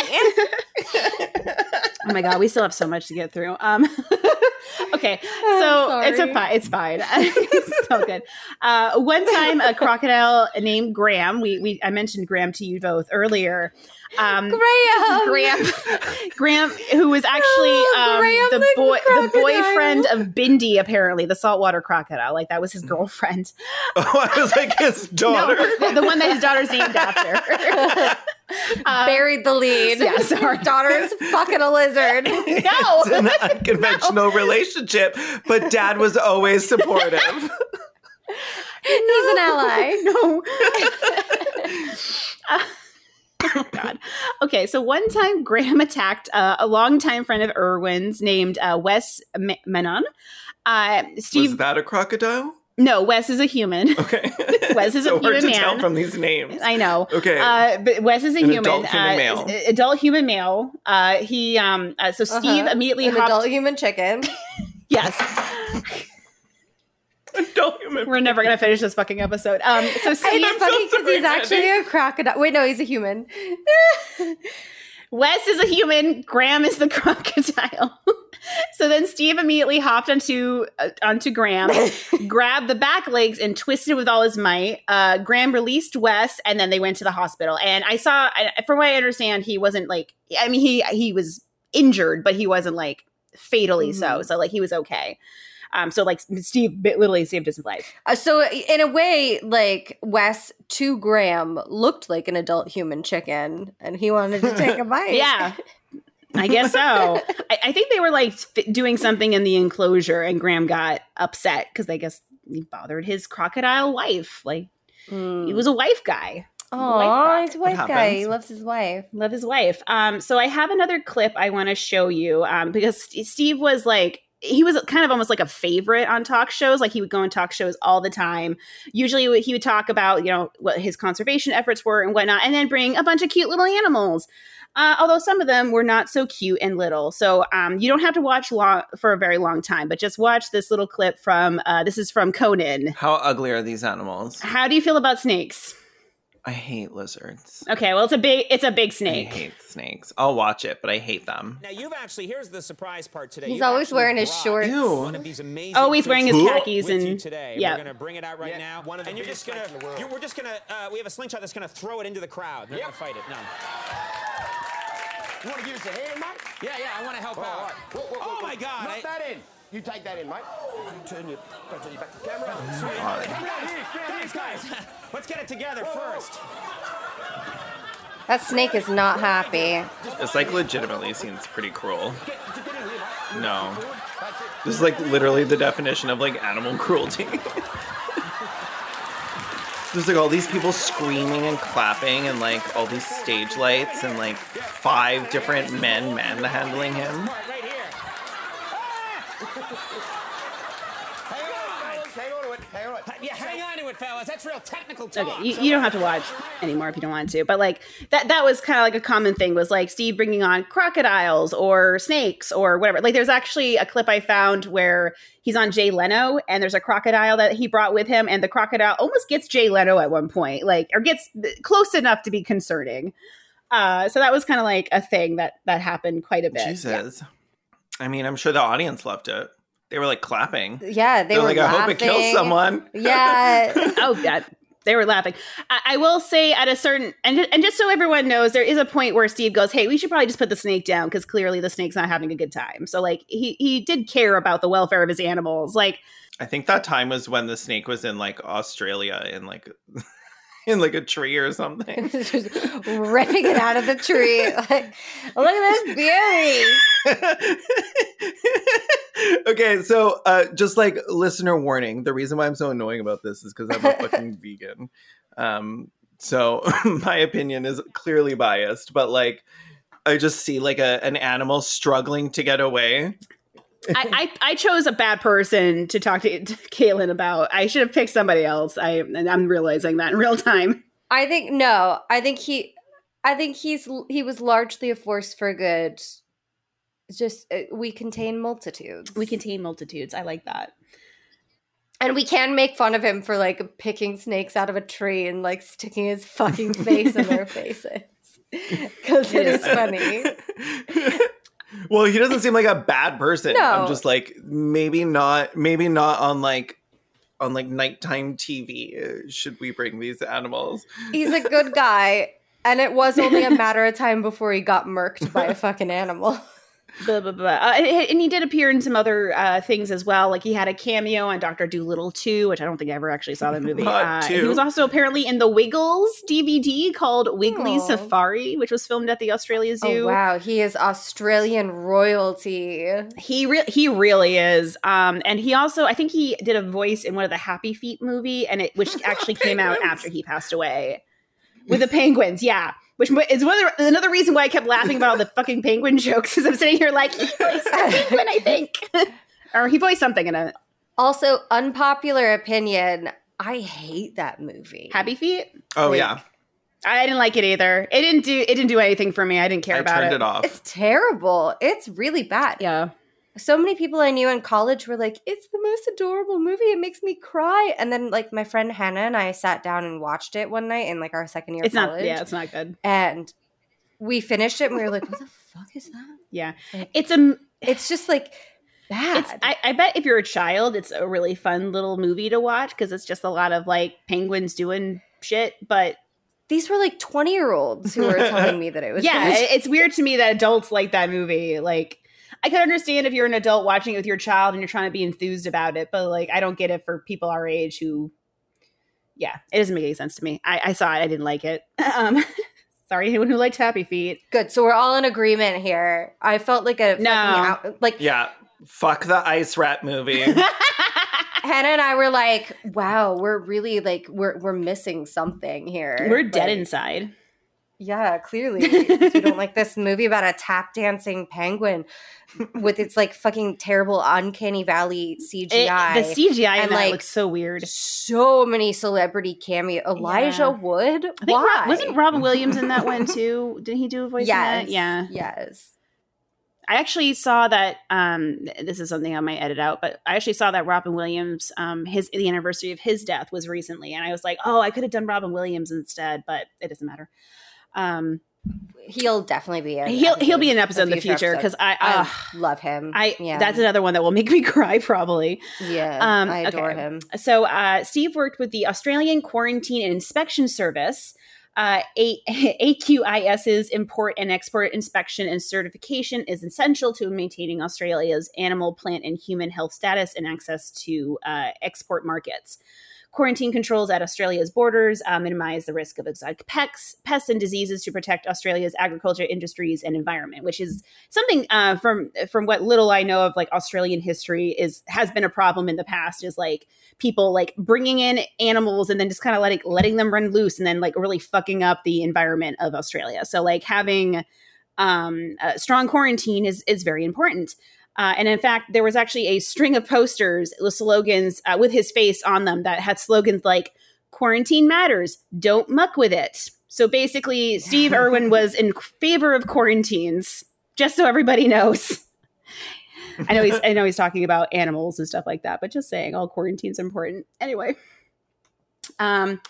Oh my god, we still have so much to get through. Um, okay, so it's a
sorry.
fine. It's fine. it's so good. Uh, one time, a crocodile named Graham. We, we I mentioned Graham to you both earlier. Um,
Graham.
Graham, Graham, who was actually
Oh,
um,
Graham
the
the
boy, the boyfriend of Bindi, apparently the saltwater crocodile. Like that was his girlfriend.
Oh, I was like his daughter.
No, the one that his daughter's named after. Uh,
Buried the lead.
yeah, sorry.
His daughter's fucking a lizard.
no,
It's an unconventional relationship, but dad was always supportive.
He's an ally.
no. Uh, oh God. Okay, so one time Graham attacked uh, a longtime friend of Irwin's named uh, Wes M- Mannion. Uh, Steve,
Was that a crocodile?
No, Wes is a human.
Okay.
Wes is a
so hard
human
to tell
man.
from these names.
I know.
Okay.
Uh, but Wes is a
An
human,
adult human
uh,
male.
adult human male. Uh, he, um, uh, so Steve
Uh-huh.
immediately
An
hopped.
adult human chicken.
yes,
adult human.
we're never gonna finish this fucking episode. Um, so Steve,
It's funny
so
because he's actually a crocodile. Wait, no, he's a human.
Wes is a human. Graham is the crocodile. so then Steve immediately hopped onto uh, onto Graham, grabbed the back legs, and twisted with all his might. Uh, Graham released Wes, and then they went to the hospital. And I saw, I- from what I understand, he wasn't like. I mean, he he was injured, but he wasn't like fatally so.
Mhm.
So like he was okay. Um, so like Steve literally saved his life.
Uh, so in a way, like Wes to Graham looked like an adult human chicken, and he wanted to take a bite.
Yeah. I guess so. I, I think they were like f- doing something in the enclosure, and Graham got upset because I guess he bothered his crocodile wife. Like he was a wife guy,
Oh, he's a wife guy. He loves his wife.
love his wife. Um, so I have another clip I want to show you um, because St- Steve was like. He was kind of almost like a favorite on talk shows. Like he would go on talk shows all the time. Usually he would talk about, you know, what his conservation efforts were and whatnot, and then bring a bunch of cute little animals. Uh, although some of them were not so cute and little. So um, you don't have to watch long for a very long time, but just watch this little clip from uh, this is from Conan.
How ugly are these animals?
How do you feel about snakes?
I hate lizards.
Okay, well it's a big it's a big snake.
I hate snakes. I'll watch it, but I hate them.
Now you've actually here's the surprise part today.
He's
You've
always wearing his shorts.
Ew.
One of these amazing
Oh, he's wearing his khakis
with you
and-
today.
yeah.
We're gonna bring it out right
Yeah,
now.
one of the
and you're just gonna,
fights in the world.
you're, we're just gonna, uh, we have a slingshot that's gonna throw it into the crowd. They're gonna fight it. No.
You want to give us a hand, mate?
Yeah, yeah, I want to help
All
out.
right. Whoa, whoa, whoa,
oh
whoa.
my God!
Knock
I-
that in. You take that in, mate. Turn your, don't turn your back to the camera.
God.
Come down here, stand here,
guys, guys, let's get it together first.
That snake is not happy.
It's like legitimately seems pretty cruel.
Get, get in here, mate.
No. This is like literally the definition of like animal cruelty. There's like all these people screaming and clapping and like all these stage lights and like five different men manhandling him.
Hang on. Hang on.
Yeah, hang on it, fellas. That's real technical talk.
Okay, you, you don't have to watch anymore if you don't want to, but like that that was kind of like a common thing was like Steve bringing on crocodiles or snakes or whatever. Like there's actually a clip I found where he's on Jay Leno and there's a crocodile that he brought with him and the crocodile almost gets Jay Leno at one point, like or gets close enough to be concerning. Uh, so that was kind of like a thing that that happened quite a bit. Yeah.
Jesus. I mean, I'm sure the audience loved it. They were like clapping.
Yeah, they
They're
were
like, I hope it kills someone.
Yeah.
oh god they were laughing I, I will say at a certain and, and just so everyone knows there is a point where steve goes hey we should probably just put the snake down because clearly the snake's not having a good time so like he he did care about the welfare of his animals like
I think that time was when the snake was in like Australia in like in like a tree or something.
Just ripping it out of the tree. Like, look at this beauty.
okay, so uh just like listener warning, the reason why I'm so annoying about this is because I'm a fucking vegan. Um so my opinion is clearly biased, but like I just see like a an animal struggling to get away.
I, I i chose a bad person to talk to, to kaylin about i should have picked somebody else i and i'm realizing that in real time
I think no. I think he. I think he's he was largely a force for good. Just uh, we contain multitudes.
we contain multitudes i like that
and we can make fun of him for like picking snakes out of a tree and like sticking his fucking face in their faces because it is funny.
well, he doesn't seem like a bad person.
No.
I'm just like maybe not maybe not on like on like nighttime TV. Uh, Should we bring these animals?
He's a good guy, and it was only a matter of time before he got murked by a fucking animal.
blah blah blah. Uh, and, and he did appear in some other uh, things as well. Like he had a cameo on Doctor Dolittle 2, which I don't think I ever actually saw the movie. Uh, he was also apparently in the Wiggles DVD called Wiggly
Aw.
Safari, which was filmed at the Australia Zoo.
Oh wow, he is Australian royalty.
He re- he really is. Um, and he also, I think he did a voice in one of the Happy Feet movie, and it which actually came out after he passed away with the penguins. Yeah, which is one of the, another reason why I kept laughing about all the fucking penguin jokes. Because I'm sitting here like he voiced a penguin, I think, or he voiced something in a
Also, unpopular opinion. I hate that movie.
Happy Feet.
Oh
Like,
yeah,
I didn't like it either. It didn't do it didn't do anything for me. I didn't care
I
about
turned
it.
it off.
It's terrible. It's really bad.
Yeah.
So many people I knew in college were like, "It's the most adorable movie. It makes me cry." And then like my friend Hannah and I sat down and watched it one night in like our second year
It's
of
not yeah, it's not good.
and we finished it and we were like, "What the fuck is that?"
Yeah.
Like-
It's a
It's just like bad.
I, I bet if you're a child, it's a really fun little movie to watch because it's just a lot of like penguins doing shit. But
These were like twenty year olds who were telling me that it was
yeah, it's weird to me that adults like that movie. Like, I could understand if you're an adult watching it with your child and you're trying to be enthused about it, but like, I don't get it for people our age who, yeah, it doesn't make any sense to me. I, I saw it, I didn't like it. Um, sorry, anyone who liked Happy Feet.
Good. So we're all in agreement here. I felt like a
No.
out, like
yeah. Fuck the ice rat movie.
Hannah and I were like, "Wow, we're really like we're we're missing something here.
We're dead
Like,
inside.
Yeah, clearly. we don't like this movie about a tap dancing penguin with its like fucking terrible uncanny valley
It-
CGI.
the CGI in
and,
that
like,
looks so weird.
so many celebrity cameo. Elijah
Yeah.
Wood? Why?
Rob, wasn't Robin Williams in that one too? Did he do a voice
yes.
Yeah.
Yes.
I actually saw that. Um, this is something I might edit out, but I actually saw that Robin Williams, um, his the anniversary of his death was recently, and I was like, oh, I could have done Robin Williams instead, but it doesn't matter. Um,
He'll definitely be in
he'll he'll be an episode in the future because I,
I
uh,
love him.
I
yeah.
that's another one that will make me cry probably.
yeah.
um,
I adore
okay.
him.
So uh, Steve worked with the Australian Quarantine and Inspection Service. Uh, A- AQIS's import and export inspection and certification is essential to maintaining Australia's animal, plant, and human health status and access to uh, export markets. Quarantine controls at Australia's borders uh, minimize the risk of exotic pests, pests and diseases to protect Australia's agriculture industries and environment, which is something uh, from from what little I know of like Australian history is has been a problem in the past. Is like people like bringing in animals and then just kind of letting letting them run loose and then like really fucking up the environment of Australia. So like having um, a strong quarantine is is very important. Uh, and in fact, there was actually a string of posters with slogans uh, with his face on them that had slogans like "Quarantine matters, don't muck with it." So basically, Steve Irwin was in favor of quarantines. Just so everybody knows. I know he's I know he's talking about animals and stuff like that, but just saying all quarantine's important. Anyway. Um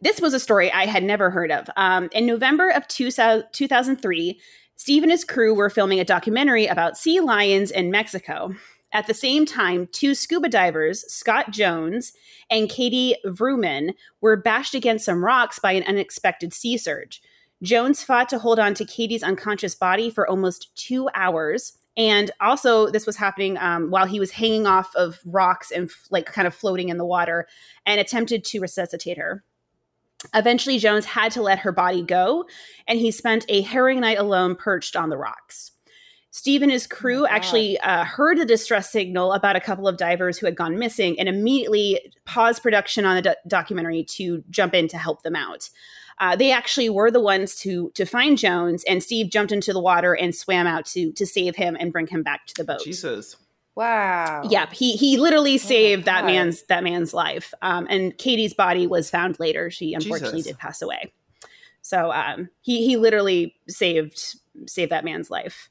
this was a story I had never heard of. Um, in November of 2000, 2003, Steve and his crew were filming a documentary about sea lions in Mexico. At the same time, two scuba divers, Scott Jones and Katie Vrooman, were bashed against some rocks by an unexpected sea surge. Jones fought to hold on to Katie's unconscious body for almost two hours. And also, this was happening um, while he was hanging off of rocks and like kind of floating in the water and attempted to resuscitate her. Eventually, Jones had to let her body go, and he spent a harrowing night alone perched on the rocks. Steve and his crew
God.
actually uh, heard the distress signal about a couple of divers who had gone missing and immediately paused production on the do- documentary to jump in to help them out. Uh, they actually were the ones to to find Jones, and Steve jumped into the water and swam out to to save him and bring him back to the boat.
Jesus.
Wow.
Yep, he he literally saved that man's that man's life. Um, and Katie's body was found later. She unfortunately
Jesus.
did pass away. So um, he he literally saved saved that man's life,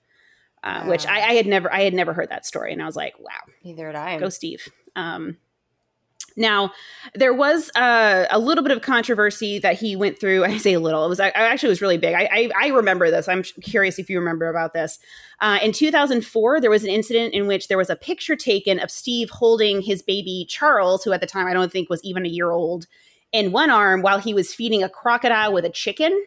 uh, which I, I had never I had never heard that story, and I was like, wow,
Neither did I.
go Steve. Um, now, there was uh, a little bit of controversy that he went through. I say a little; it was I, actually was really big. I, I, I remember this. I'm curious if you remember about this. Uh, in 2004, there was an incident in which there was a picture taken of Steve holding his baby Charles, who at the time I don't think was even a year old, in one arm while he was feeding a crocodile with a chicken.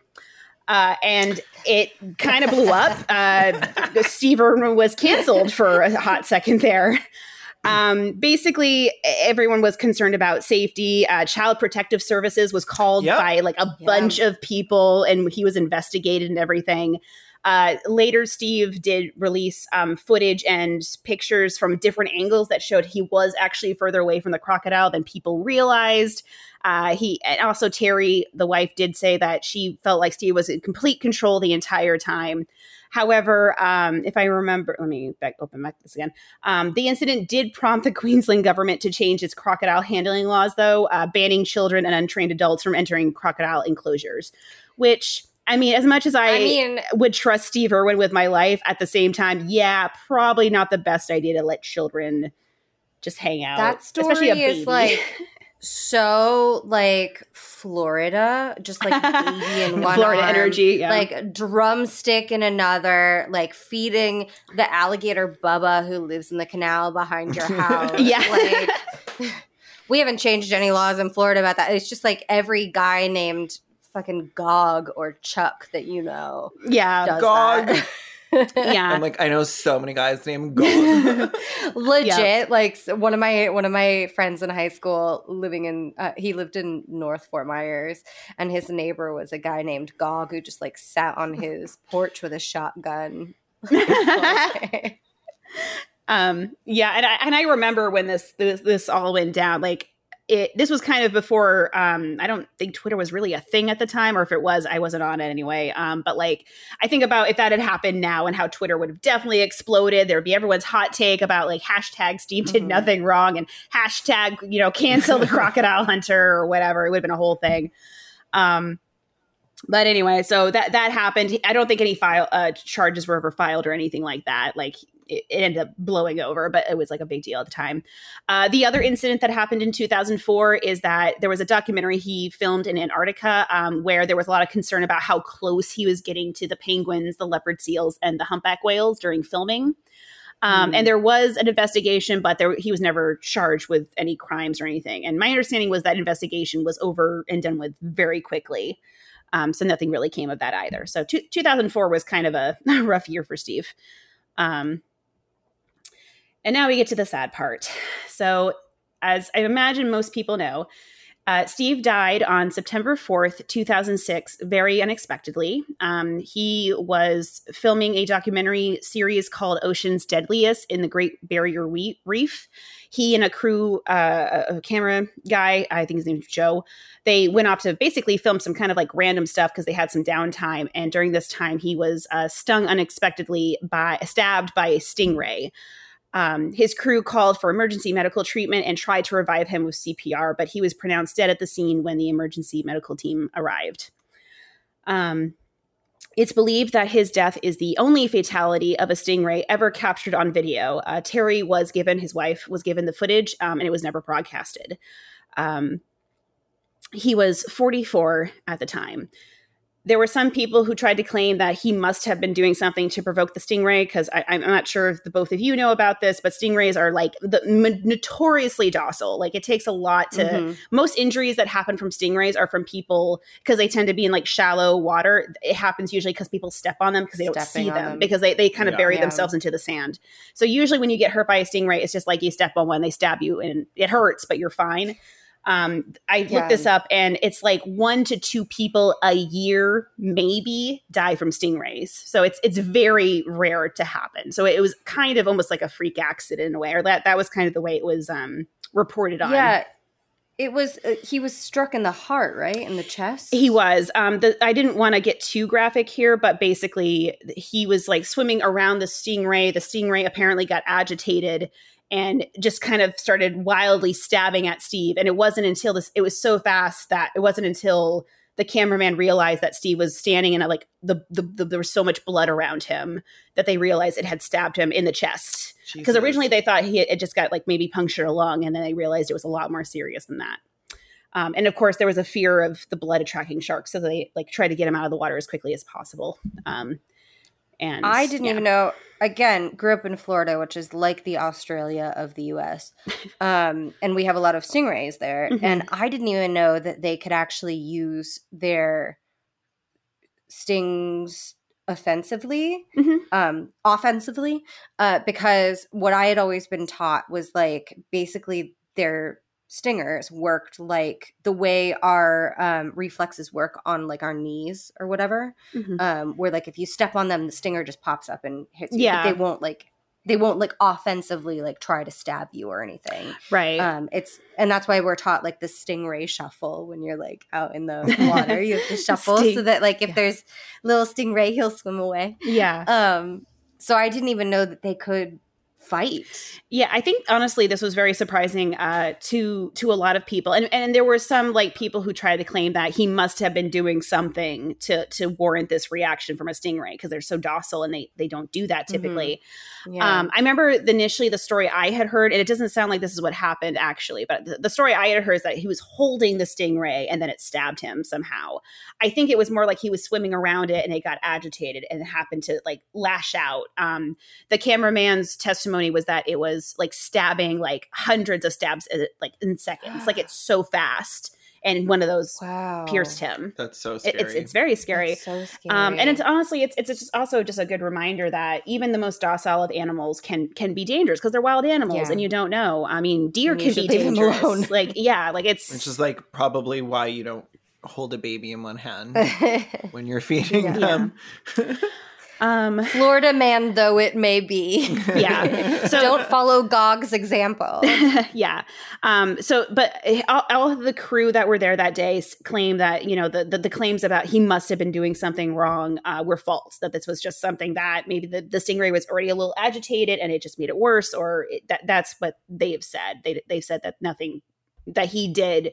Uh, and it kind of blew up. Uh, Steve Irwin was canceled for a hot second there. Um, basically, everyone was concerned about safety. Uh, Child Protective Services was called
Yep.
by like a
Yeah.
bunch of people, and he was investigated and everything. Uh, later, Steve did release um, footage and pictures from different angles that showed he was actually further away from the crocodile than people realized. Uh, he and also Terri, the wife, did say that she felt like Steve was in complete control the entire time. However, um, if I remember, let me back open my this again. Um, the incident did prompt the Queensland government to change its crocodile handling laws, though, uh, banning children and untrained adults from entering crocodile enclosures. Which, I mean, as much as I,
I mean,
would trust Steve Irwin with my life, at the same time, yeah, probably not the best idea to let children just hang out.
that
especially a
story is like so like Florida, just like baby in one
Florida
arm,
energy, yeah.
like drumstick in another, like feeding the alligator Bubba who lives in the canal behind your house.
Yeah.
like we haven't changed any laws in Florida about that. It's just like every guy named fucking Gog or Chuck that you know
yeah,
Gog.
yeah.
I'm like, I know so many guys named God.
legit like one of my one of my friends in high school living in uh, he lived in north fort myers and his neighbor was a guy named gog who just like sat on his porch with a shotgun
um yeah and I, and I remember when this, this this all went down like it this was kind of before um i don't think twitter was really a thing at the time or if it was i wasn't on it anyway. Um but like i think about if that had happened now and how twitter would have definitely exploded there would be everyone's hot take about like hashtag steve did
Mhm.
nothing wrong and hashtag you know cancel the crocodile hunter or whatever. It would have been a whole thing. Um but anyway so that that happened. I don't think any file uh charges were ever filed or anything like that. Like it, it ended up blowing over, but it was like a big deal at the time. Uh, the other incident that happened in 2004 is that there was a documentary he filmed in Antarctica um, where there was a lot of concern about how close he was getting to the penguins, the leopard seals, and the humpback whales during filming. Um. And there was an investigation, but there, he was never charged with any crimes or anything. And my understanding was that investigation was over and done with very quickly. Um, so nothing really came of that either. So two, 2004 was kind of a rough year for Steve. Um, and now we get to the sad part. So, as I imagine most people know, uh, Steve died on September 4th, 2006, very unexpectedly. Um, he was filming a documentary series called Ocean's Deadliest in the Great Barrier Reef. He and a crew, uh, a camera guy, I think his name is Joe, they went off to basically film some kind of like random stuff because they had some downtime. And during this time, he was uh, stung unexpectedly by, stabbed by a stingray. Um, his crew called for emergency medical treatment and tried to revive him with CPR, but he was pronounced dead at the scene when the emergency medical team arrived. Um, it's believed that his death is the only fatality of a stingray ever captured on video. Uh, Terri was given, his wife was given the footage, um, and it was never broadcasted. Um, he was 44 at the time. There were some people who tried to claim that he must have been doing something to provoke the stingray because I'm not sure if the both of you know about this, but stingrays are like the m- notoriously docile. Like it takes a lot to.
Mhm.
Most injuries that happen from stingrays are from people because they tend to be in like shallow water. It happens usually because people step on them because they don't see them,
them.
because they, they kind of
Yeah.
bury
Yeah.
themselves into the sand. So usually when you get hurt by a stingray, it's just like you step on one, they stab you, and it hurts, but you're fine. Um, I
Yeah.
looked this up, and it's like one to two people a year maybe die from stingrays. So it's it's very rare to happen. So it was kind of almost like a freak accident in a way, or that that was kind of the way it was um, reported on.
Yeah. It was uh, he was struck in the heart, right? In the chest.
He was. Um, the, I didn't want to get too graphic here, but basically, he was like swimming around the stingray. The stingray apparently got agitated and just kind of started wildly stabbing at Steve. And it wasn't until this, it was so fast that it wasn't until the cameraman realized that Steve was standing and like the, the, the there was so much blood around him that they realized it had stabbed him in the chest. Because originally they thought he had, it just got like maybe punctured a lung, and then they realized it was a lot more serious than that. Um, and of course, there was a fear of the blood attracting sharks, so they like tried to get him out of the water as quickly as possible. Um, and
I didn't
yeah.
even know. Again, grew up in Florida, which is like the Australia of the U.S., um, and we have a lot of stingrays there.
Mhm.
And I didn't even know that they could actually use their stings offensively,
Mhm.
um, offensively, uh, because what I had always been taught was like basically their stingers worked like the way our um, reflexes work on like our knees or whatever
Mhm.
um, where like if you step on them, the stinger just pops up and hits you.
Yeah.
But they won't like they won't like offensively like try to stab you or anything.
right.
Um, it's and that's why we're taught like the stingray shuffle when you're like out in the water. You have to shuffle so that like if
yeah.
there's little stingray, he'll swim away.
yeah,
Um, so I didn't even know that they could fight.
yeah. I think honestly, this was very surprising uh, to to a lot of people, and and there were some like people who tried to claim that he must have been doing something to to warrant this reaction from a stingray because they're so docile and they they don't do that typically.
Yeah.
Um, I remember initially the story I had heard, and it doesn't sound like this is what happened actually, but the, the story I had heard is that he was holding the stingray and then it stabbed him somehow. I think it was more like he was swimming around it and it got agitated and happened to like lash out. Um, the cameraman's testimony was that it was like stabbing like hundreds of stabs uh, like in seconds, like it's so fast, and one of those
wow.
pierced him.
That's so
It-
scary.
it's it's very scary.
That's so scary.
Um, and it's honestly, it's it's just also just a good reminder that even the most docile of animals can can be dangerous because they're wild animals
Yeah.
and you don't know. I mean, deer
And you
can be
should them
dangerous.
alone.
Like yeah, like it's
Which is like probably why you don't hold a baby in one hand when you're feeding
Yeah.
them.
um
Florida man though it may be.
Yeah. So-
don't follow Gog's example.
yeah. Um, so, but all, all of the crew that were there that day claim that, you know, the, the, the claims about he must have been doing something wrong uh, were false, that this was just something that maybe the, the stingray was already a little agitated and it just made it worse, or it, that that's what they've said. They, they've said that nothing that he did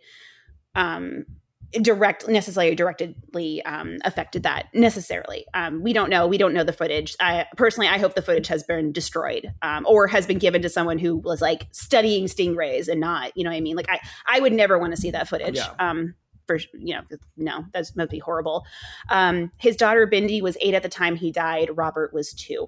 um, direct necessarily directly um, affected that necessarily. Um, we don't know. We don't know the footage. I personally i hope the footage has been destroyed um, or has been given to someone who was like studying stingrays and not you know what i mean? Like i i would never want to see that footage.
Yeah.
um for you know no that's must be horrible. Um his daughter bindi was eight at the time he died. Robert was two.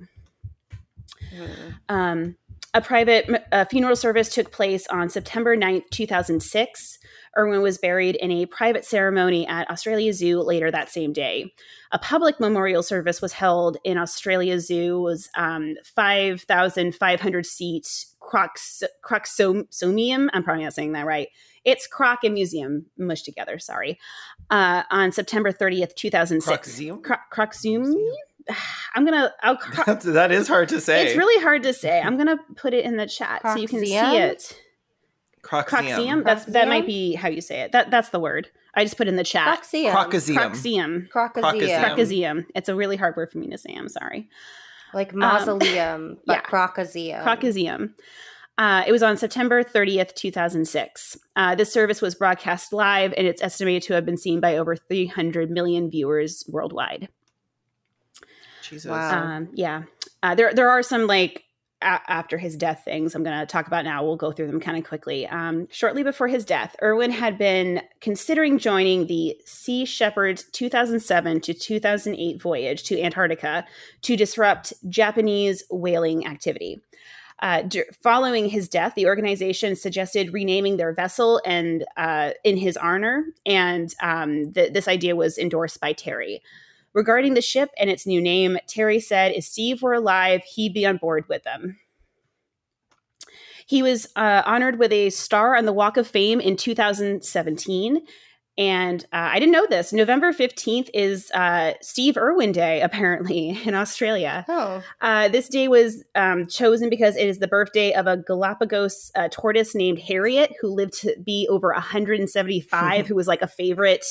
Um, a private uh, funeral service took place on September 9th, 2006. Irwin was buried in a private ceremony at Australia Zoo later that same day. A public memorial service was held in Australia Zoo's um, 5,500 seat Crocs, Croxomium. I'm probably not saying that right. It's Croc and Museum mushed together, sorry. Uh, on September 30th, 2006.
Croxium?
Cro- Croxium? I'm gonna. I'll. Cro-
That's, hard to say.
it's really hard to say. I'm gonna put it in the chat so you can see it.
Croxium.
Croxium. That's that might be how you say it. That that's the word. I just put in the chat.
Croxium.
Crocoseum.
Croxium.
Crocoseum.
Crocoseum. It's a really hard word for me to say. I'm sorry.
Like mausoleum, but
yeah.
crocoseum.
Crocoseum. Uh, it was on September 30th, 2006. Uh, this service was broadcast live, and it's estimated to have been seen by over 300 million viewers worldwide.
Jesus.
Wow.
Um, yeah, uh, there there are some like a- after his death things I'm going to talk about now. We'll go through them kind of quickly. Um, shortly before his death, Irwin had been considering joining the Sea Shepherd's 2007 to 2008 voyage to Antarctica to disrupt Japanese whaling activity. Uh, d- following his death, the organization suggested renaming their vessel and uh, in his honor, and um, th- this idea was endorsed by Terri. Regarding the ship and its new name, Terri said, "If Steve were alive, he'd be on board with them." He was uh, honored with a star on the Walk of Fame in 2017. And uh, I didn't know this. November 15th is uh, Steve Irwin Day, apparently, in Australia.
Oh,
Uh, this day was um, chosen because it is the birthday of a Galapagos uh, tortoise named Harriet, who lived to be over 175, who was like a favorite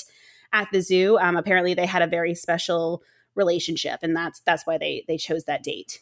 at the zoo. Um, apparently, they had a very special relationship, and that's that's why they they chose that date.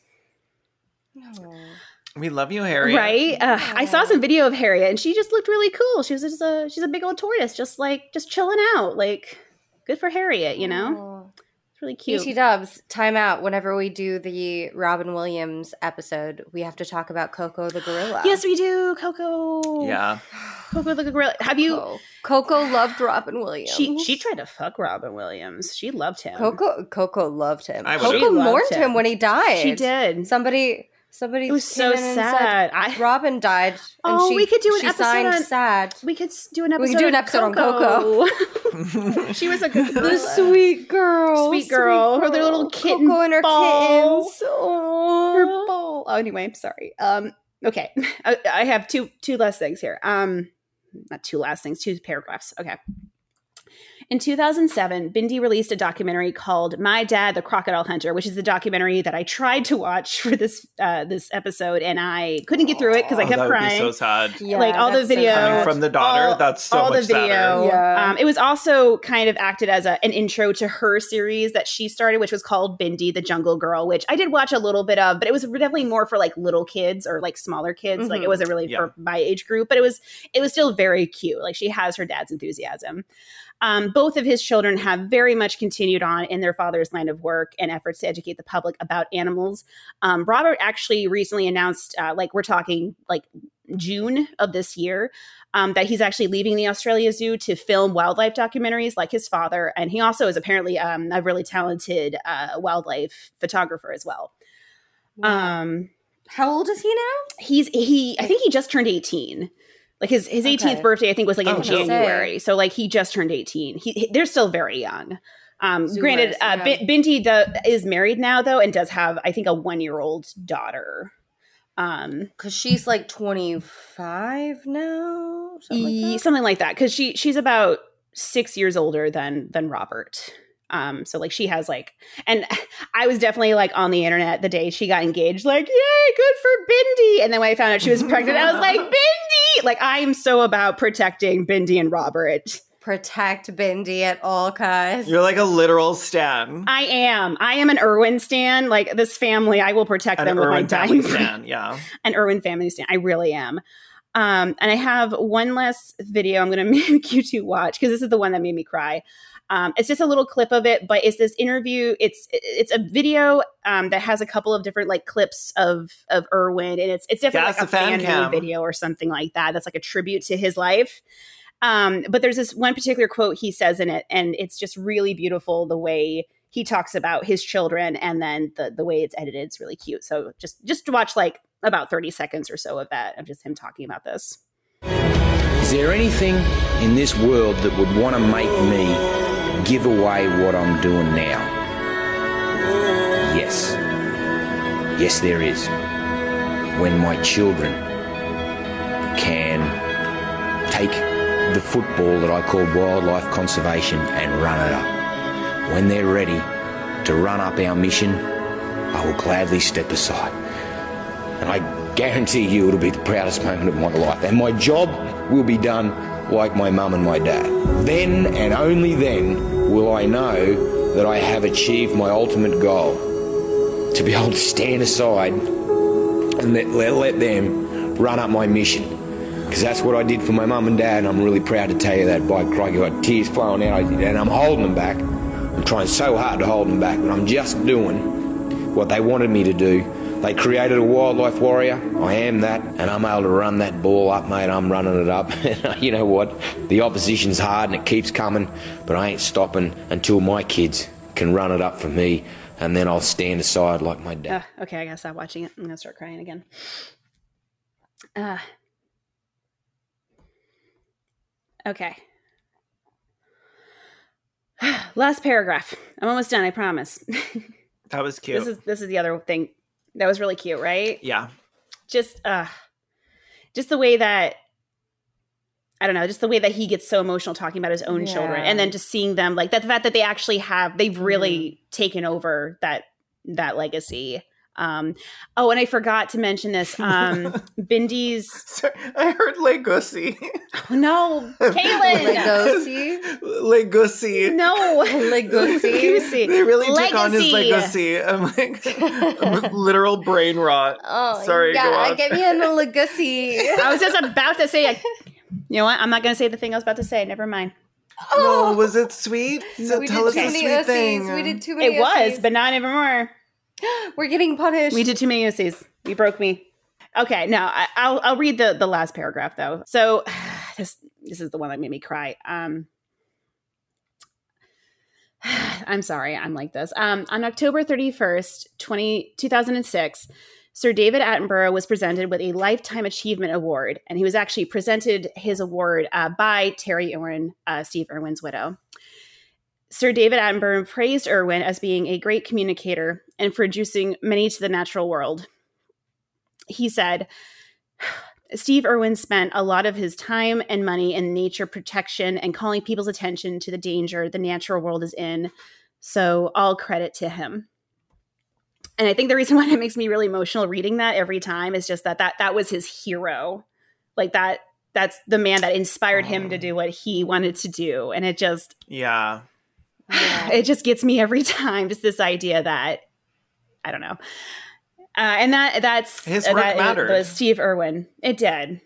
We love you, Harriet.
Right? Uh, I saw some video of Harriet, and she just looked really cool. She was just a she's a big old tortoise, just like just chilling out. Like, good for Harriet, you know?
Oh.
It's really cute.
BT Dubs, time out. Whenever we do the Robin Williams episode, we have to talk about Coco the gorilla.
Yes, we do, Coco.
Yeah.
Coco the gorilla. Have you?
Coco. Coco loved Robin Williams.
She she tried to fuck Robin Williams. She loved him.
Coco Coco loved him.
I would-
Coco mourned him.
him.
when he died.
She did.
Somebody somebody
It was so
in and said,
sad. I
Robin died. And
Oh,
she,
we could do an
she
episode
signed
on-
sad.
we could do an episode.
We could do an
of
episode on Coco.
she was a good
The
gorilla.
sweet girl.
Sweet girl. Her little kitten
Coco and her
balls.
kittens. Oh.
Her ball. Oh, anyway, sorry. Um, okay, I, I have two two last things here. Um, not two last things, two paragraphs. Okay. In 2007, Bindi released a documentary called "My Dad, the Crocodile Hunter," which is the documentary that I tried to watch for this uh, this episode, and I couldn't get through it because I
Oh,
kept
that would
crying.
be so sad.
Yeah,
like all the
that's so
video
Coming from the daughter,
all-
that's so
all
much
the video.
Yeah.
Um, it was also kind of acted as a, an intro to her series that she started, which was called Bindi the Jungle Girl, which I did watch a little bit of, but it was definitely more for like little kids or like smaller kids. Like it
Mhm.
wasn't really
Yeah.
for my age group, but it was it was still very cute. Like she has her dad's enthusiasm. Um, both of his children have very much continued on in their father's line of work and efforts to educate the public about animals. Um, Robert actually recently announced, uh, like we're talking like June of this year, um, that he's actually leaving the Australia Zoo to film wildlife documentaries like his father. And he also is apparently um, a really talented uh, wildlife photographer as well. Um,
How old is he now?
he's he I think he just turned 18. Like his his 18th
Okay.
birthday I think was like
Oh,
in
cool.
January. So like he just turned 18. He, he- they're still very young. Um
Zoomers,
granted uh
yeah.
Bin- Bindi the, is married now though and does have I think a 1-year-old daughter. Um
Because she's like 25 now. Something like that.
something like that cuz she she's about 6 years older than than Robert. Um, so like she has like, and I was definitely like on the internet the day she got engaged, like, yay, good for Bindi. And then when I found out she was pregnant, I was like, Bindi! Like I am so about protecting Bindi and Robert.
Protect Bindi at all costs.
You're like a literal stan.
I am. I am an Irwin stan. Like this family, I will protect
An
them with my
Irwin family
dying
stan, yeah.
an Irwin family stan. I really am. Um, and I have one last video I'm going to make you two watch because this is the one that made me cry. Um, it's just a little clip of it, but it's this interview. It's it's a video um, that has a couple of different like clips of of Irwin, and it's it's definitely
That's
like a
fan
video or something like that. That's like a tribute to his life. Um, but there's this one particular quote he says in it, and it's just really beautiful the way he talks about his children, and then the the way it's edited. It's really cute. So just just watch like about 30 seconds or so of that of just him talking about this.
Is there anything in this world that would want to make me give away what I'm doing now? Yes. Yes, there is. When my children can take the football that I call wildlife conservation and run it up. When they're ready to run up our mission, I will gladly step aside. And I guarantee you it'll be the proudest moment of my life. And my job will be done like my mum and my dad. Then and only then will I know that I have achieved my ultimate goal to be able to stand aside and let, let, let them run up my mission. Because that's what I did for my mum and dad, and I'm really proud to tell you that. By crikey, I got tears flowing out, and I'm holding them back. I'm trying so hard to hold them back, but I'm just doing what they wanted me to do They created a wildlife warrior. I am that, and I'm able to run that ball up, mate. I'm running it up. you know what? The opposition's hard and it keeps coming, but I ain't stopping until my kids can run it up for me, and then I'll stand aside like my dad.
Uh, okay, I gotta stop watching it. I'm gonna start crying again. Uh, okay. Last paragraph. I'm almost done. I promise.
That was cute.
this is this is the other thing that was really cute, right?
yeah.
Just uh, just the way that I don't know, just the way that he gets so emotional talking about his own children, and then just seeing them like that. The fact that they actually have they've really taken over that that legacy. Um, oh, and I forgot to mention this. Um, Bindi's
Sorry, I heard Legacy.
oh, no, Kaylin.
Legosi.
Legacy.
no,
Legosi.
Goosey.
They really took on his
Legacy.
legacy. I'm like I'm literal brain rot.
Oh,
Sorry,
yeah,
on.
get me in a legacy.
I was just about to say. You know what? I'm not going to say the thing I was about to say. Never mind.
No, was it sweet? So
we
tell us
did
a
too many
sweet
Ussies.
thing.
We did too many.
It was, but not anymore.
we're getting punished.
We did too many UCs. You broke me. Okay, no, I, I'll I'll read the the last paragraph though. So this this is the one that made me cry. Um, I'm sorry, I'm like this. Um, on October 31st, 20, 2006, Sir David Attenborough was presented with a Lifetime Achievement Award, and he was actually presented his award uh, by Terri Irwin, uh, Steve Irwin's widow. Sir David Attenborough praised Irwin as being a great communicator and for introducing many to the natural world. He said, Steve Irwin spent a lot of his time and money in nature protection and calling people's attention to the danger the natural world is in. So, all credit to him. And I think the reason why that makes me really emotional reading that every time is just that that that was his hero. Like that that's the man that inspired him to oh. do what he wanted to do and it just
Yeah.
It just gets me every time just this idea that i don't know. Uh, and that that's
His work
that
mattered.
was steve irwin. It did.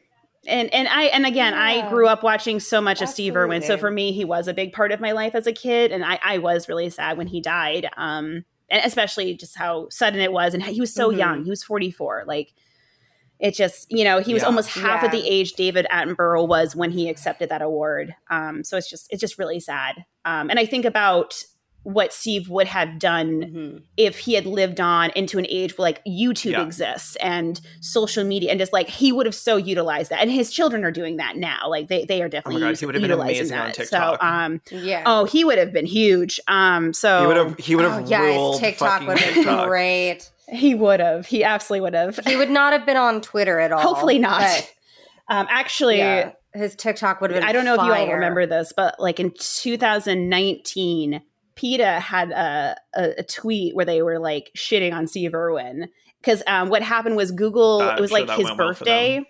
And and i and again i grew up watching so much of steve irwin. So for me he was a big part of my life as a kid and i i was really sad when he died um and especially just how sudden it was and he was so
Mhm.
young he was 44 like it just you know he was
Yeah.
almost half of the age david attenborough was when he accepted that award um so it's just it's just really sad um and i think about what steve would have done
Mhm.
if he had lived on into an age where like youtube
Yeah.
exists and social media and just like he would have so utilized that and his children are doing that now like they they are definitely
Oh God, he would have been
utilizing
amazing on
that.
TikTok.
so um
Yeah.
oh he would have been huge um so
He would have he would
Oh,
have
yeah, his
ruled
TikTok would have been great.
He would have he absolutely would have
He would not have been on Twitter at all.
hopefully not
but,
um actually
yeah, his TikTok would have been.
I don't know if you all remember this, but like in 2019, PETA had a, a, a tweet where they were like shitting on Steve Irwin because um, what happened was Google.
I'm
it was
sure
like his
went well
birthday.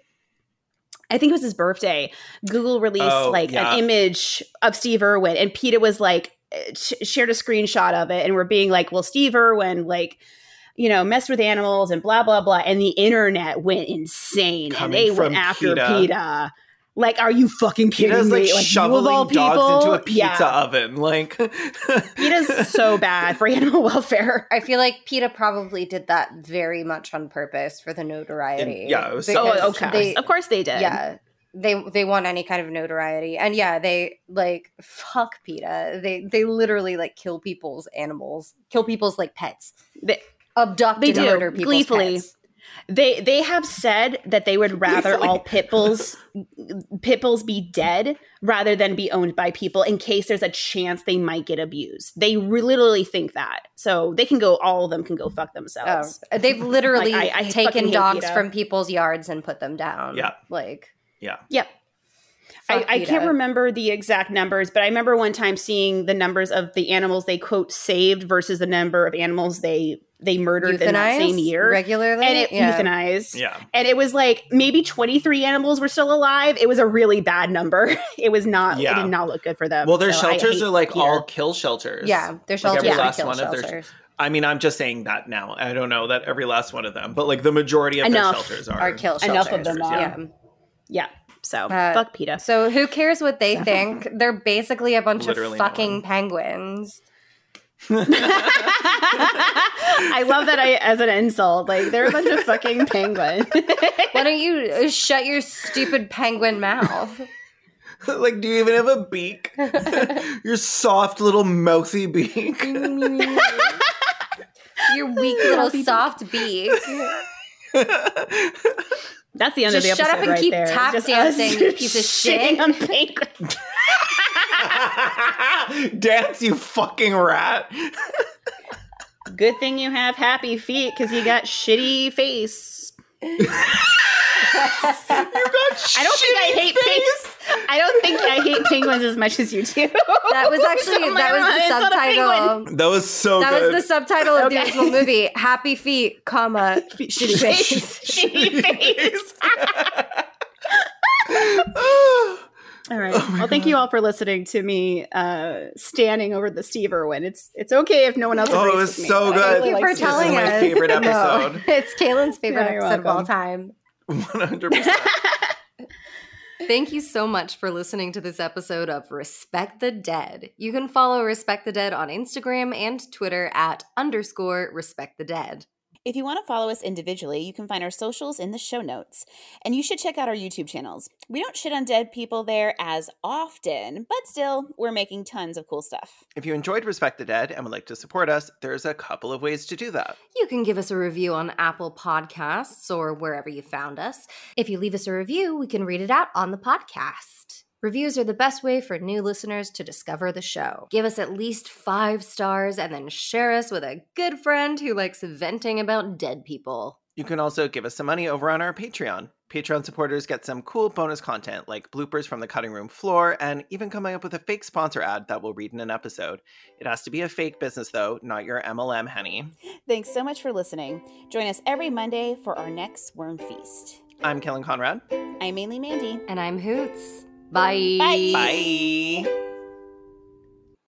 I think it was his birthday. Google released
Oh,
like
yeah.
an image of Steve Irwin, and PETA was like sh- shared a screenshot of it, and we're being like, "Well, Steve Irwin like." You know, messed with animals and blah blah blah, and the internet went insane,
Coming
and they
from
went after
PETA.
PETA. Like, are you fucking kidding
PETA's
me?
like
you of
shoveling
all
dogs into a pizza
yeah.
oven. Like
PETA's so bad for animal welfare.
I feel like PETA probably did that very much on purpose for the notoriety.
yeah, it was
Oh, okay.
they-
of course they did.
yeah they they want any kind of notoriety and yeah they like fuck PETA they they literally like kill people's animals kill people's like pets
They,
abduct
They
and
do,
murder people's
gleefully.
pets.
they they have said that they would rather all pit bulls pit bulls be dead rather than be owned by people in case there's a chance they might get abused. They re- literally think that. So they can go all of them can go fuck themselves.
Oh, they've literally
Like, I- I
taken dogs
PETA.
from people's yards and put them down.
Yeah.
Like,
yeah.
Yep. I, I can't remember the exact numbers, but I remember one time seeing the numbers of the animals they quote saved versus the number of animals they they murdered in that same year.
regularly.
and it
yeah.
euthanized.
Yeah.
And it was like maybe 23 animals were still alive. It was a really bad number. It was not, it
Yeah.
did not look good for them.
Well, their
So
shelters are like
PETA.
all kill shelters.
Yeah, their
Like
shelters
every
are
last
kill
one of their- I mean, I'm just saying that now. I don't know that every last one of them, but like the majority of
Enough
their shelters are,
Are kill shelters.
Enough of them are.
Yeah.
Yeah. So
Uh,
fuck PETA.
So who cares what they think? They're basically a bunch
Literally
of fucking
one.
penguins.
I love that I as an insult. Like they're a bunch of fucking penguins.
Why don't you uh, shut your stupid penguin mouth?
like, do you even have a beak? Your soft little mouthy beak.
Your weak little soft beak.
That's the end
Just
of the
shut
episode
up and
right
keep
there.
tap
Just
dancing, you piece of
shitting
shit.
on penguins.
Dance, you fucking rat.
Good thing you have happy feet because you got shitty face.
You got
I don't think I hate penguins. I don't think I hate penguins as much as you do.
That was actually
So
that was the
it's not a penguin.
subtitle.
That was so
That
good.
was the subtitle of the
Okay.
original movie. Happy feet, comma shitty face.
shitty face. All right.
Oh my
well, thank you all for listening to me uh, standing over the Steve Irwin. It's it's okay if no one else.
Oh, it was
with me,
so
but
good.
Thank you for
Steve
This is
telling
my
us.
favorite
No,
episode.
it's Kaylin's favorite
Yeah, you're
episode of all time.
100%.
Thank you so much for listening to this episode of Respect the Dead. You can follow Respect the Dead on Instagram and Twitter at underscore Respect the Dead.
If you want to follow us individually, you can find our socials in the show notes. And you should check out our YouTube channels. We don't shit on dead people there as often, but still, we're making tons of cool stuff.
If you enjoyed Respect the Dead and would like to support us, there's a couple of ways to do that.
You can give us a review on Apple Podcasts or wherever you found us. If you leave us a review, we can read it out on the podcast. Reviews are the best way for new listeners to discover the show. Give us at least five stars and then share us with a good friend who likes venting about dead people.
You can also give us some money over on our Patreon. Patreon supporters get some cool bonus content like bloopers from the cutting room floor and even coming up with a fake sponsor ad that we'll read in an episode. It has to be a fake business though, not your MLM henny.
Thanks so much for listening. Join us every Monday for our next Worm Feast.
I'm Kellen Conrad.
I'm mainly Mandy.
And I'm Hoots. Bye.
Bye.
Bye.